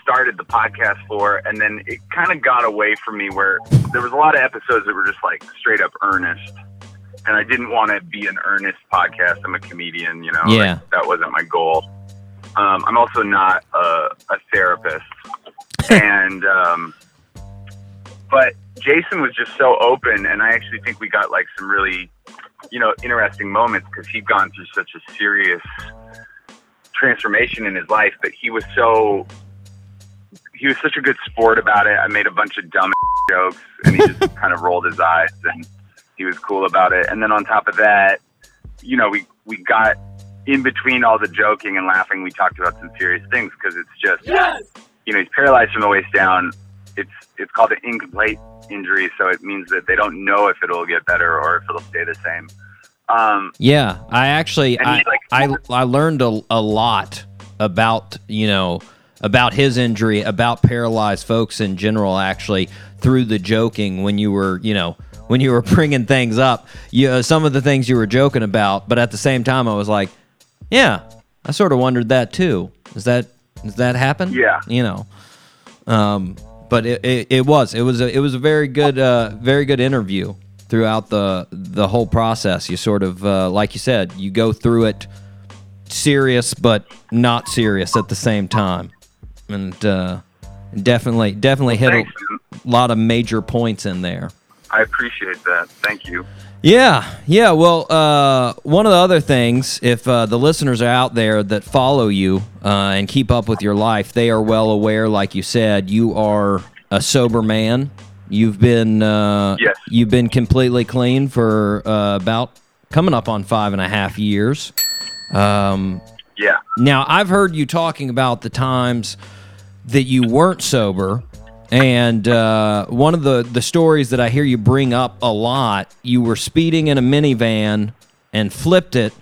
started the podcast for, and then it kind of got away from me where there was a lot of episodes that were just like straight up earnest, and I didn't want to be an earnest podcast. I'm a comedian, you know. like, Yeah. that wasn't my goal. Um, I'm also not a, a therapist, and um, but Jason was just so open, and I actually think we got like some really, you know, interesting moments because he'd gone through such a serious transformation in his life, but he was so he was such a good sport about it. I made a bunch of dumb jokes, and he just kind of rolled his eyes, and he was cool about it. And then on top of that, you know, we we got in between all the joking and laughing, we talked about some serious things because it's just you know he's paralyzed from the waist down. It's it's called an incomplete injury, so it means that they don't know if it'll get better or if it'll stay the same. Um, yeah. I actually I, like- I I learned a, a lot about you know about his injury, about paralyzed folks in general, actually through the joking when you were you know when you were bringing things up. You uh, some of the things you were joking about, but at the same time, I was like, yeah, I sort of wondered that too. Is that does that happen? Yeah. you know. Um, but it, it, it was it was a, it was a very good uh, very good interview throughout the the whole process. You sort of uh, like you said, you go through it serious but not serious at the same time, and uh, definitely definitely hit a lot of major points in there. I appreciate that. Thank you. Yeah, yeah. Well, uh, one of the other things, if uh, the listeners are out there that follow you uh, and keep up with your life, they are well aware, like you said, you are a sober man. You've been uh, Yes. you've been completely clean for uh, about coming up on five and a half years. Um, Yeah. now, I've heard you talking about the times that you weren't sober, and uh, one of the, the stories that I hear you bring up a lot, you were speeding in a minivan and flipped it,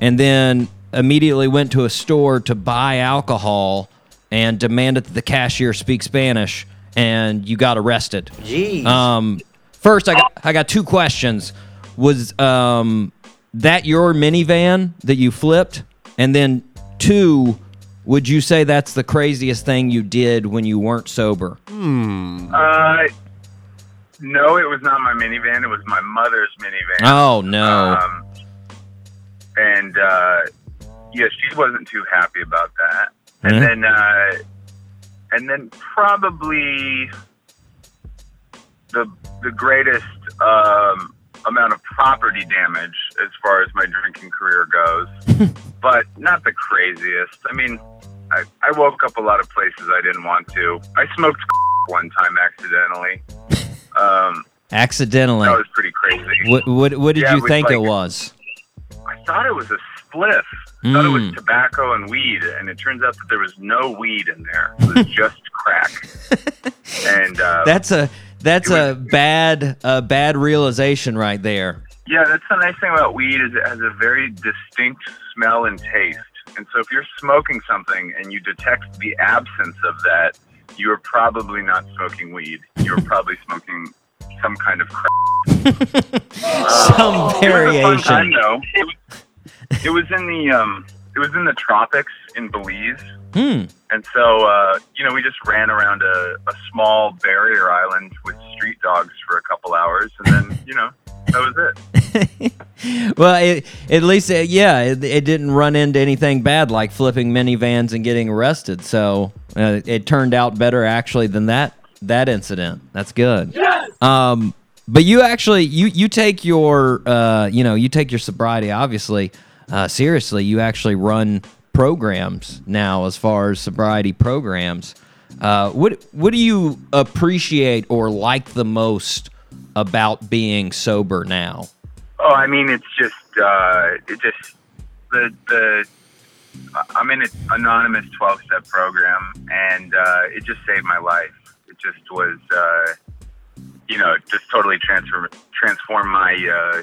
and then immediately went to a store to buy alcohol and demanded that the cashier speak Spanish, and you got arrested. Jeez. Um, first, I got I got two questions. Was um, that your minivan that you flipped? And then two, would you say that's the craziest thing you did when you weren't sober? Hmm. Uh, no, it was not my minivan. It was my mother's minivan. Oh no. Um, and uh, yeah, she wasn't too happy about that. And Mhm. then, uh, and then probably the the greatest um, amount of property damage as far as my drinking career goes, but not the craziest. I mean, I, I woke up a lot of places I didn't want to. I smoked one time accidentally. Um, Accidentally. that was pretty crazy. What what what did Yeah, you it was think it was? I thought it was a spliff. I thought it was Mm. tobacco and weed, and it turns out that there was no weed in there. It was just crack. And uh, That's a that's a bad a bad realization right there. yeah, that's the nice thing about weed is it has a very distinct smell and taste. And so if you're smoking something and you detect the absence of that, you are probably not smoking weed. You're probably smoking some kind of crack. Some It was a fun variation. time, though. It was, it was in the um, it was in the tropics in Belize. Hmm. And so, uh, you know, we just ran around a, a small barrier island with street dogs for a couple hours, and then, you know, that was it. well, it, at least, uh, yeah, it, it didn't run into anything bad like flipping minivans and getting arrested. So uh, it turned out better actually than that that incident. That's good. Yes. Um, but you actually you you take your uh, you know you take your sobriety obviously uh, seriously. You actually run programs now as far as sobriety programs. Uh, what what do you appreciate or like the most about being sober now? Oh, I mean, it's just uh, it just the the I'm in an anonymous 12 step program, and uh, it just saved my life. It just was, uh, you know, just totally transform transformed my uh,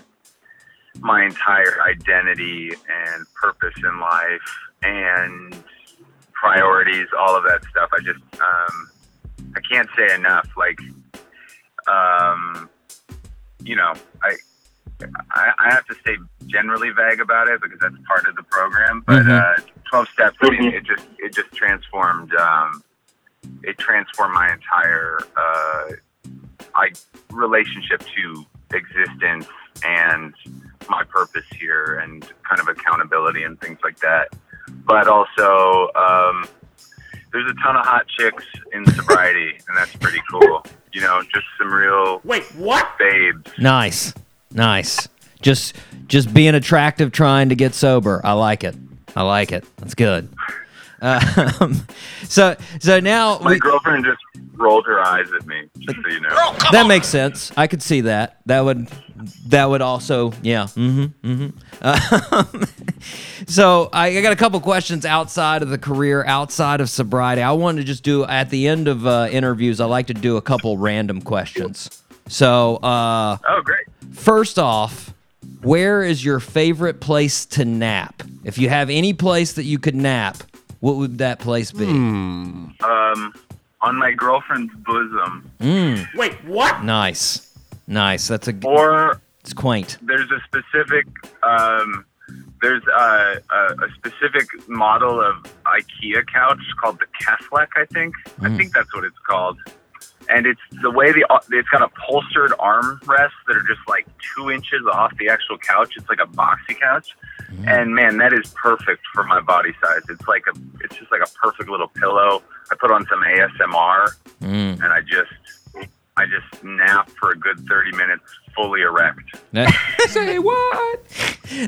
my entire identity and purpose in life and priorities, all of that stuff. I just um, I can't say enough. Like, um, you know, I I, I have to stay generally vague about it because that's part of the program. But uh, twelve steps, I mean, it just it just transformed. Um, it transformed my entire uh, I relationship to existence and my purpose here, and kind of accountability and things like that. But also, um, there's a ton of hot chicks in sobriety, and that's pretty cool. You know, just some real Wait, what? babes. Nice, nice. Just just being attractive, trying to get sober. I like it. I like it. That's good. Um, so so now My we, girlfriend just rolled her eyes at me, just so you know. that makes sense. I could see that. That would that would also yeah. Mm-hmm. Mm-hmm. Um, so I, I got a couple questions outside of the career, outside of sobriety. I wanted to just do at the end of uh, interviews. I like to do a couple random questions. So uh, Oh, great. First off, where is your favorite place to nap? If you have any place that you could nap, what would that place be? Um, on my girlfriend's bosom, Mm, Wait, what? nice, nice. That's a or it's quaint. there's a specific um, there's a, a, a specific model of IKEA couch called the Keflek, I think. I think that's what it's called. And it's the way the it's got upholstered armrests that are just like two inches off the actual couch. It's like a boxy couch, and man, that is perfect for my body size. It's like a it's just like a perfect little pillow. I put on some ASMR, Mm. and I just I just nap for a good thirty minutes, fully erect. That- Say what?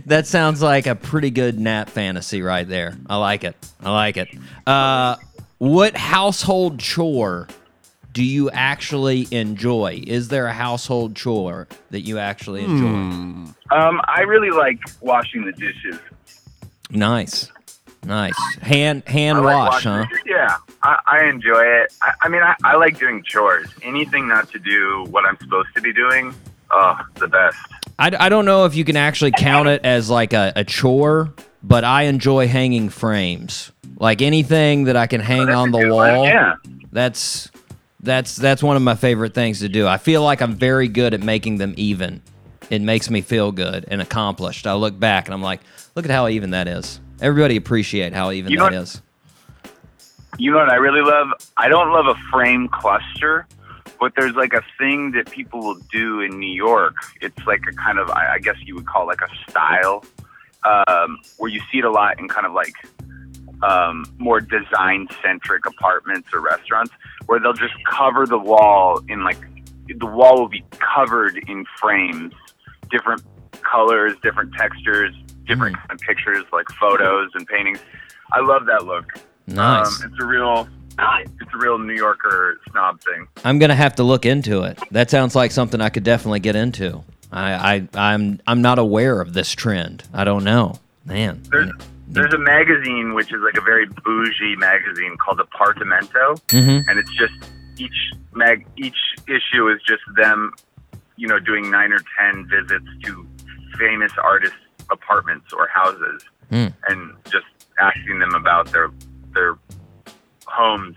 That sounds like a pretty good nap fantasy right there. I like it. I like it. Uh, what household chore do you actually enjoy? Is there a household chore that you actually enjoy? Um, I really like washing the dishes. Nice, nice. Hand hand I wash, washing huh? Yeah, I, I enjoy it. I, I mean, I, I like doing chores. Anything not to do what I'm supposed to be doing. Oh, the best. I, I don't know if you can actually count it as like a, a chore, but I enjoy hanging frames. Like anything that I can hang That's on the good one. wall. Yeah. That's that's that's one of my favorite things to do. I feel like I'm very good at making them even. It makes me feel good and accomplished. I look back and I'm like, look at how even that is. Everybody appreciate how even You know that what- is. You know what I really love? I don't love a frame cluster, but there's like a thing that people will do in New York. It's like a kind of, I I guess you would call like a style, um, where you see it a lot in kind of like um, more design centric apartments or restaurants, where they'll just cover the wall in like, the wall will be covered in frames, different colors, different textures, different kind of pictures like photos and paintings. I love that look. Nice. Um, it's a real, it's a real New Yorker snob thing. I'm gonna have to look into it. That sounds like something I could definitely get into. I, I I'm I'm not aware of this trend. I don't know, man. There's, there's a magazine which is like a very bougie magazine called Apartamento, Mhm. and it's just each mag, each issue is just them, you know, doing nine or ten visits to famous artists' apartments or houses, Hmm. and just asking them about their their homes.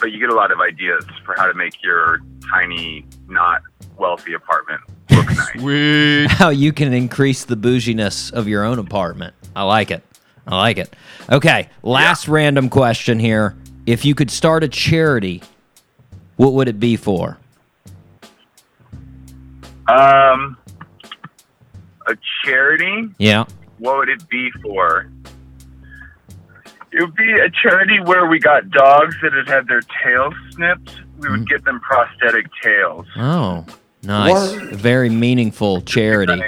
But you get a lot of ideas for how to make your tiny, not wealthy apartment look nice. How you can increase the bouginess of your own apartment. I like it. I like it. Okay, last random question here. If you could start a charity, what would it be for? Um, a charity. Yeah. What would it be for? It would be a charity where we got dogs that had had their tails snipped. We would get them prosthetic tails. Oh, nice. Very meaningful charity.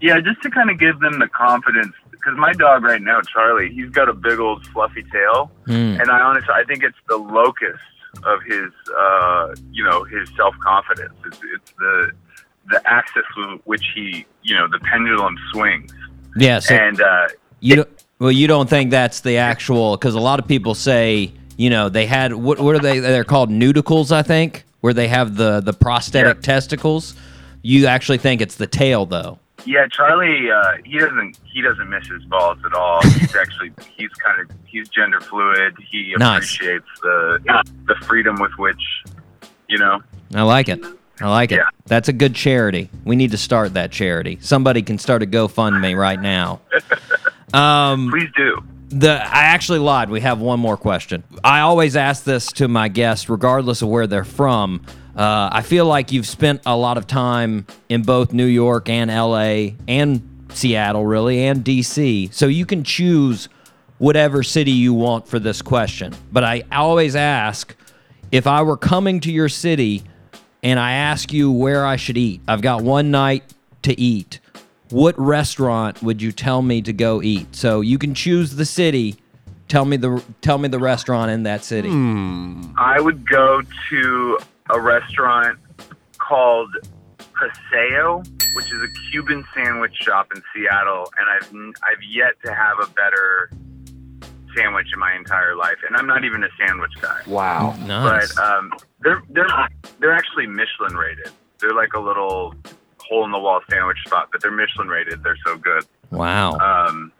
Yeah, just to kind of give them the confidence. Because my dog right now, Charlie, he's got a big old fluffy tail, Hmm. and I honestly, I think it's the locust of his, uh, you know, his self confidence. It's, it's the the axis with which he, you know, the pendulum swings. Yeah. So and uh, you don't, well, you don't think that's the actual? Because a lot of people say, you know, they had what? What are they? They're called Neuticles, I think, where they have the the prosthetic Yeah. testicles. You actually think it's the tail, though. Yeah, Charlie, uh, he doesn't he doesn't miss his balls at all. He's actually he's kind of he's gender fluid. He Nice. appreciates the the freedom with which, you know, I like it. I like it. Yeah. That's a good charity. We need to start that charity. Somebody can start a GoFundMe right now. Um, please do. the I actually lied. We have one more question. I always ask this to my guests, regardless of where they're from. Uh, I feel like you've spent a lot of time in both New York and L.A. and Seattle, really, and D.C. So you can choose whatever city you want for this question. But I always ask if I were coming to your city and I ask you where I should eat. I've got one night to eat. What restaurant would you tell me to go eat? So you can choose the city. Tell me the tell me the restaurant in that city. I would go to a restaurant called Paseo, which is a Cuban sandwich shop in Seattle, and I've n- I've yet to have a better sandwich in my entire life, and I'm not even a sandwich guy. Wow. Nice. But um, they're they're they're actually Michelin rated. They're like a little hole in the wall sandwich spot, but they're Michelin rated. They're so good. wow. Um,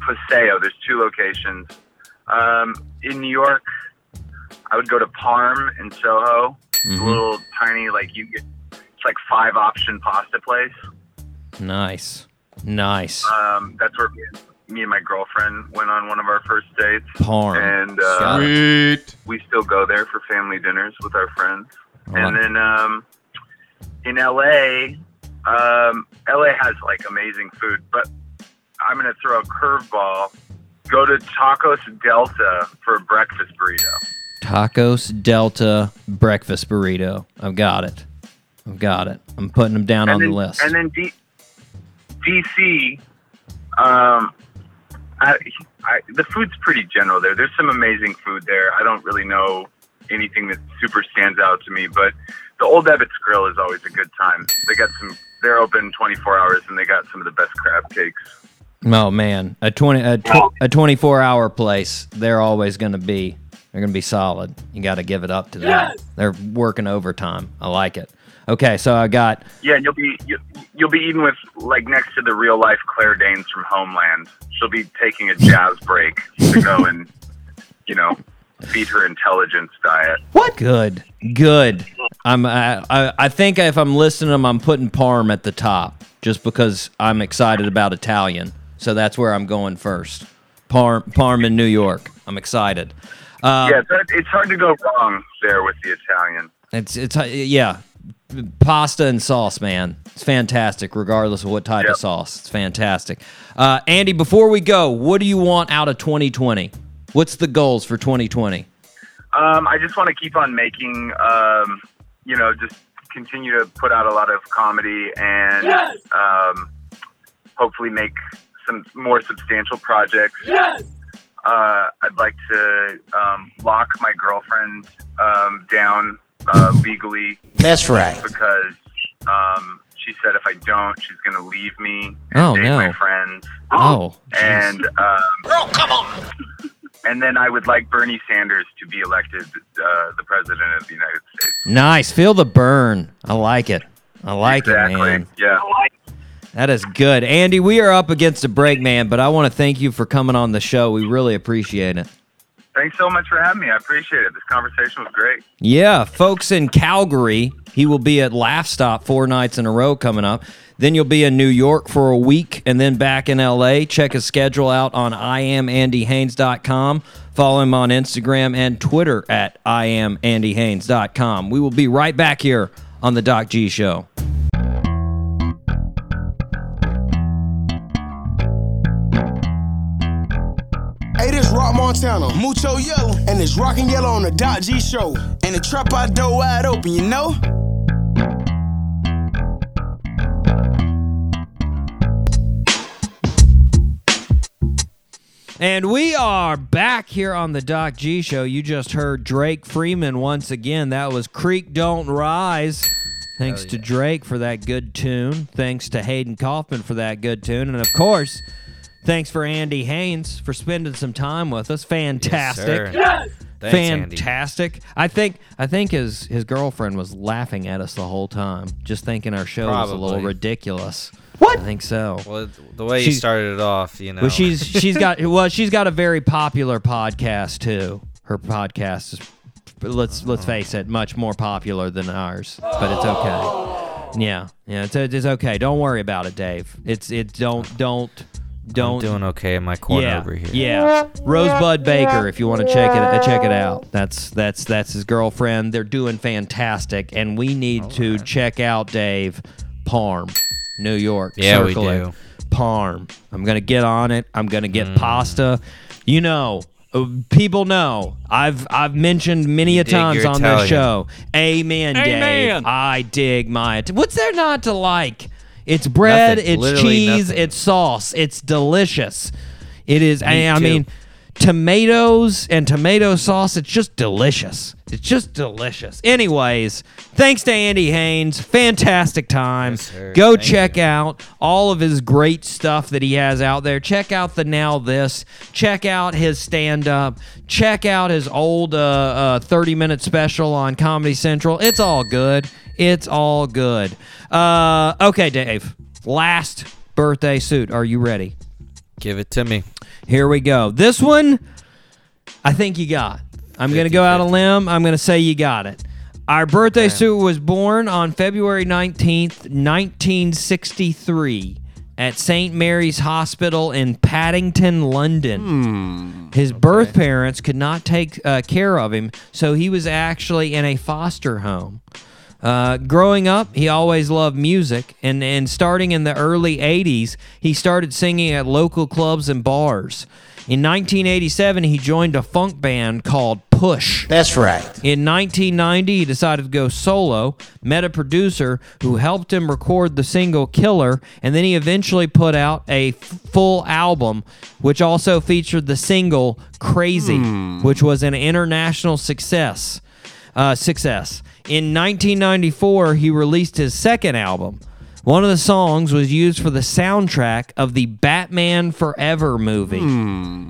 Paseo. There's two locations. Um, in New York, I would go to Parm in Soho. It's a little tiny, like you get. It's like five option pasta place. Nice. Nice. Um, that's where me, me and my girlfriend went on one of our first dates, Parm. and uh, Sweet. we still go there for family dinners with our friends. I And like- then um, in LA, um, LA has like amazing food, but I'm going to throw a curveball. Go to Tacos Delta for a breakfast burrito. Tacos Delta breakfast burrito. I've got it. I've got it. I'm putting them down on then, the list. And then D- DC, um, I, I, the food's pretty general there. There's some amazing food there. I don't really know anything that super stands out to me, but the Old Ebbitt Grill is always a good time. They got some. They're open 24 hours, and they got some of the best crab cakes. Oh man, a twenty a, tw- a twenty four hour place. They're always going to be. They're going to be solid. You got to give it up to them. They're working overtime. I like it. Okay, so I got Yeah, and you'll be you, you'll be eating with like next to the real life Claire Danes from Homeland. She'll be taking a jazz break to go and you know feed her intelligence diet. what good, good. I'm I, I I think if I'm listening to them, I'm putting Parm at the top just because I'm excited about Italian. So that's where I'm going first. Parm Parm in New York. I'm excited. Uh, yeah, it's hard, to go wrong there with the Italian. It's it's yeah, pasta and sauce, man. It's fantastic, regardless of what type Yep. of sauce. It's fantastic. Uh, Andy, before we go, what do you want out of 2020? What's the goals for 2020? Um, I just want to keep on making, um, you know, just continue to put out a lot of comedy and um, hopefully make some more substantial projects. Uh, I'd like to um, lock my girlfriend um, down uh, legally That's right. because um, she said if I don't, she's going to leave me and Oh, date no. my friends. Oh, And um, and then I would like Bernie Sanders to be elected uh, the president of the United States. nice. Feel the burn. I like it. I like exactly. it, man. Yeah. That is good. Andy, we are up against a break, man, but I want to thank you for coming on the show. We really appreciate it. Thanks so much for having me. I appreciate it. This conversation was great. Yeah, folks in Calgary, he will be at Laugh Shop four nights in a row coming up. Then you'll be in New York for a week and then back in LA. Check his schedule out on IamAndyHaynes.com. Follow him on Instagram and Twitter at IamAndyHaynes.com. We will be right back here on the Doc G Show. Hey, this Rock Montana, Mucho Yellow, and it's Rockin' Yellow on the Doc G Show. And the trap out door wide open, you know? And we are back here on the Doc G Show. You just heard Drake Freeman once again. That was Creek Don't Rise. Thanks to Drake for that good tune. Thanks to Hayden Kaufman for that good tune. And of course, thanks for Andy Haynes for spending some time with us. Fantastic. sir. Thanks, Andy. Fantastic. I think I think his his girlfriend was laughing at us the whole time, just thinking our show was a little ridiculous. What? I think so. Well, the way you started it off, you know. Well, she's she's got well, she's got a very popular podcast too. Her podcast is let's let's face it, much more popular than ours, but it's okay. Yeah, yeah, it's, it's okay. Don't worry about it, Dave. It's it don't don't I'm don't doing okay in my corner yeah, over here. Yeah, Rosebud Baker. If you want to check it check it out, that's that's that's his girlfriend. They're doing fantastic, and we need to check out Dave Parm, New York. Yeah, we Circle it. do. Parm. I'm gonna get on it. I'm gonna get Mm. pasta. You know. uh, People know I've I've mentioned many a times on Italian. this show. Amen, Dave. I dig my. What's there not to like? It's bread. Nothing. It's Literally cheese. nothing. It's sauce. It's delicious. It is. I, I too. mean, tomatoes and tomato sauce. It's just delicious. It's just delicious. Anyways, thanks to Andy Haynes. Fantastic time. Yes. Go Thank check you. out all of his great stuff that he has out there. Check out the Now This. Check out his stand up. Check out his old uh, uh, 30 minute special on Comedy Central. It's all good. It's all good. Uh, okay, Dave. Last birthday suit. Are you ready? Give it to me. Here we go. This one, I think you got. I'm going to go out a limb. I'm going to say you got it. Our birthday suit was born on February 19th, 1963, at St. Mary's Hospital in Paddington, London. His birth parents could not take uh, care of him, so he was actually in a foster home. Uh, growing up, he always loved music, and, and starting in the early 80s, he started singing at local clubs and bars. In 1987, he joined a funk band called Push. That's right. In 1990, he decided to go solo, met a producer who helped him record the single Killer, and then he eventually put out a f- full album, which also featured the single Crazy, which was an international success. Uh, success. In 1994, he released his second album. One of the songs was used for the soundtrack of the Batman Forever movie.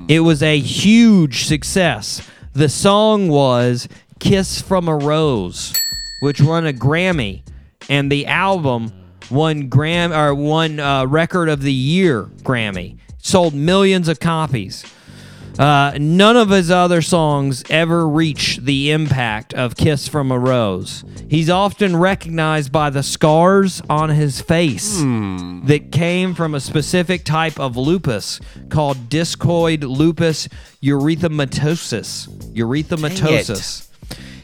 It was a huge success. The song was Kiss from a Rose, which won a Grammy, and the album won Gram or won uh, Record of the Year Grammy. Sold millions of copies. Uh, none of his other songs ever reach the impact of Kiss from a Rose. He's often recognized by the scars on his face that came from a specific type of lupus called discoid lupus erythematosus. Erythematosus.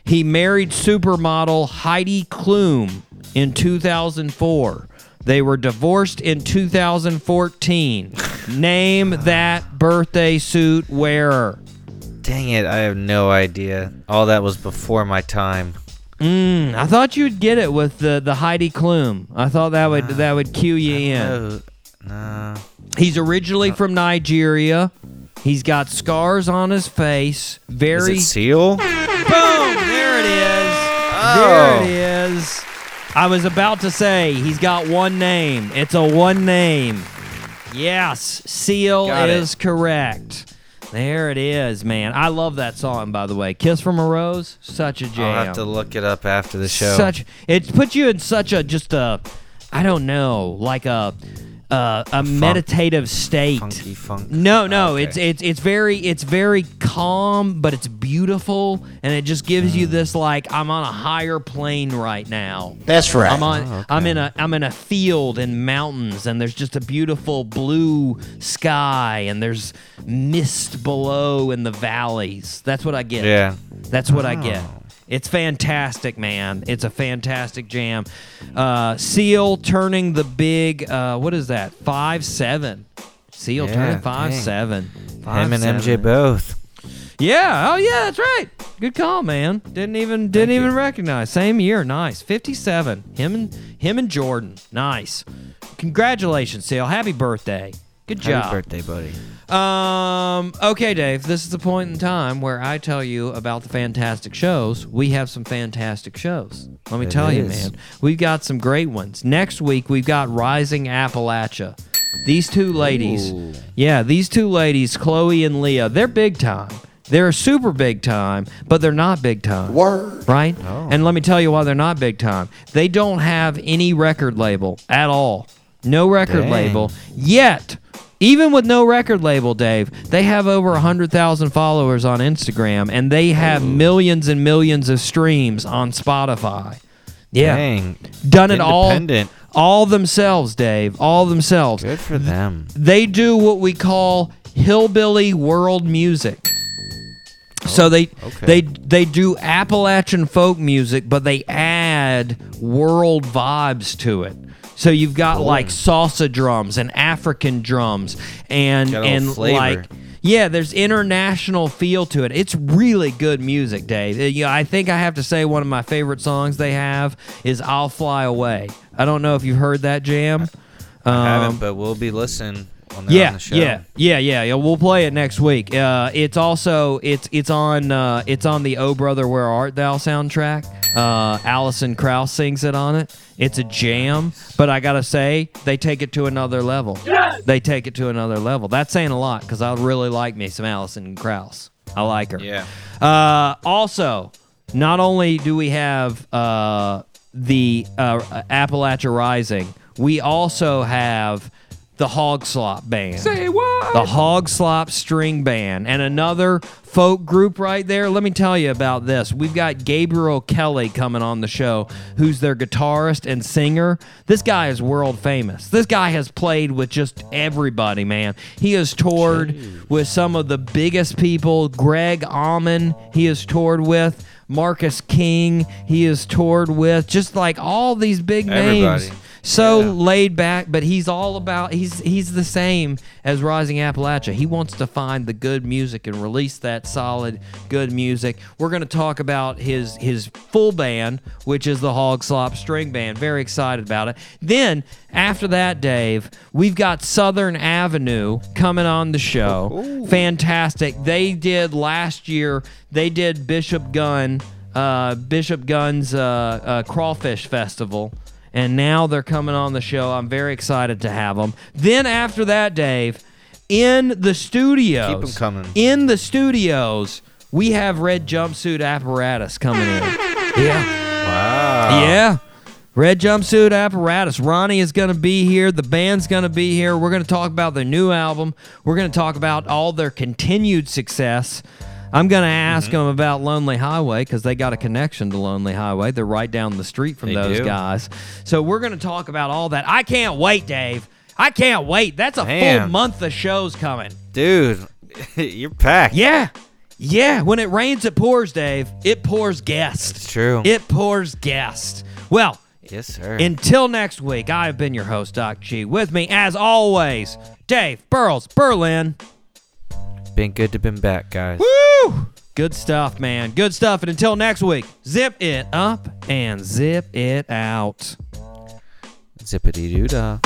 He married supermodel Heidi Klum in 2004. They were divorced in 2014. Name that birthday suit wearer. Dang it, I have no idea. All that was before my time. Mm, I thought you'd get it with the, the Heidi Klum. I thought that would that would cue you in. No. He's originally from Nigeria. He's got scars on his face. Is Very it Seal? Boom! There it is. Oh. There it is. I was about to say he's got one name. It's a one name. Yes, Seal Got it. is correct. There it is, man. I love that song, by the way. Kiss from a Rose, such a jam. I'll have to look it up after the show. Such it puts you in such a just a, I don't know, like a. Uh, a meditative state. funky funk. No, no, Okay. it's it's it's very it's very calm, but it's beautiful, and it just gives Mm. you this like I'm on a higher plane right now. That's right. I'm on Oh, I'm in a I'm in a field in mountains, and there's just a beautiful blue sky, and there's mist below in the valleys. That's what I get. Yeah. That's what I get. It's fantastic, man. It's a fantastic jam. Uh, Seal turning the big, uh, what is that? Five seven. Seal Yeah, turning five dang. seven. Him Five, and MJ both. Yeah. Oh yeah, that's right. Good call, man. Didn't even didn't even recognize. Same year. Nice. Fifty seven. Him and him and Jordan. Nice. Congratulations, Seal. Happy birthday. Good Happy job. birthday, buddy. Um. Okay, Dave. This is the point in time where I tell you about the fantastic shows. We have some fantastic shows. Let me It tell you, is. man. We've got some great ones. Next week we've got Rising Appalachia. These two ladies. Ooh. Yeah, these two ladies, Chloe and Leah. They're big time. They're super big time, but they're not big time. Word. Right? Oh. And let me tell you why they're not big time. They don't have any record label at all. No record Dang. label yet. Even with no record label, Dave, they have over 100,000 followers on Instagram and they have millions and millions of streams on Spotify. Yeah. Dang. Done it all Independent. all themselves, Dave. All themselves. Good for them. They do what we call hillbilly world music. So oh, they okay. they they do Appalachian folk music, but they add world vibes to it. So you've got like salsa drums and African drums and Got a little and flavor. like yeah, there's international feel to it. It's really good music, Dave. Uh, You know, I think I have to say one of my favorite songs they have is "I'll Fly Away." I don't know if you've heard that jam. I Um, haven't, but we'll be listening on the, yeah, on the show. yeah, yeah, yeah, yeah. We'll play it next week. Uh, it's also it's it's on uh, it's on the "Oh Brother Where Art Thou" soundtrack. Uh, Alison Krauss sings it on it. It's a jam, but I gotta say they take it to another level. They take it to another level. That's saying a lot because I really like me some Alison Krauss. I like her. Yeah. Uh, also, not only do we have uh, the uh, Appalachia Rising, we also have the Hog Slop Band. Say what? The Hog Slop String Band. And another folk group right there. Let me tell you about this. We've got Gabriel Kelly coming on the show, who's their guitarist and singer. This guy is world famous. This guy has played with just everybody, man. He has toured with some of the biggest people. Gregg Allman, he has toured with. Marcus King, he has toured with. Just like all these big names Everybody. So Yeah. laid back, but he's all about he's he's the same as Rising Appalachia. He wants to find the good music and release that solid good music. We're going to talk about his his full band, which is the Hog Slop String Band. Very excited about it. Then after that, Dave, we've got Southern Avenue coming on the show. Fantastic. They did last year. They did Bishop Gunn, uh, Bishop Gunn's uh, uh, Crawfish Festival and now they're coming on the show. I'm very excited to have them. Then after that, Dave, in the studios, Keep 'em coming. In the studios, we have red jumpsuit apparatus coming in. Yeah, Wow. yeah. Red jumpsuit apparatus. Ronnie is going to be here. The band's going to be here. We're going to talk about their new album. We're going to talk about all their continued success. I'm going to ask Mm-hmm. them about Lonely Highway because they got a connection to Lonely Highway. They're right down the street from They those do. guys. So we're going to talk about all that. I can't wait, Dave. I can't wait. That's a full month of shows coming. Dude, you're packed. Yeah. Yeah. When it rains, it pours, Dave. It pours guests. It's true. It pours guests. Well, yes, sir. until next week, I've been your host, Doc G. With me, as always, Dave Burles Berlin. Been good to been back, guys. Woo! Good stuff, man. Good stuff. And until next week, zip it up and zip it out. Zippity doo dah.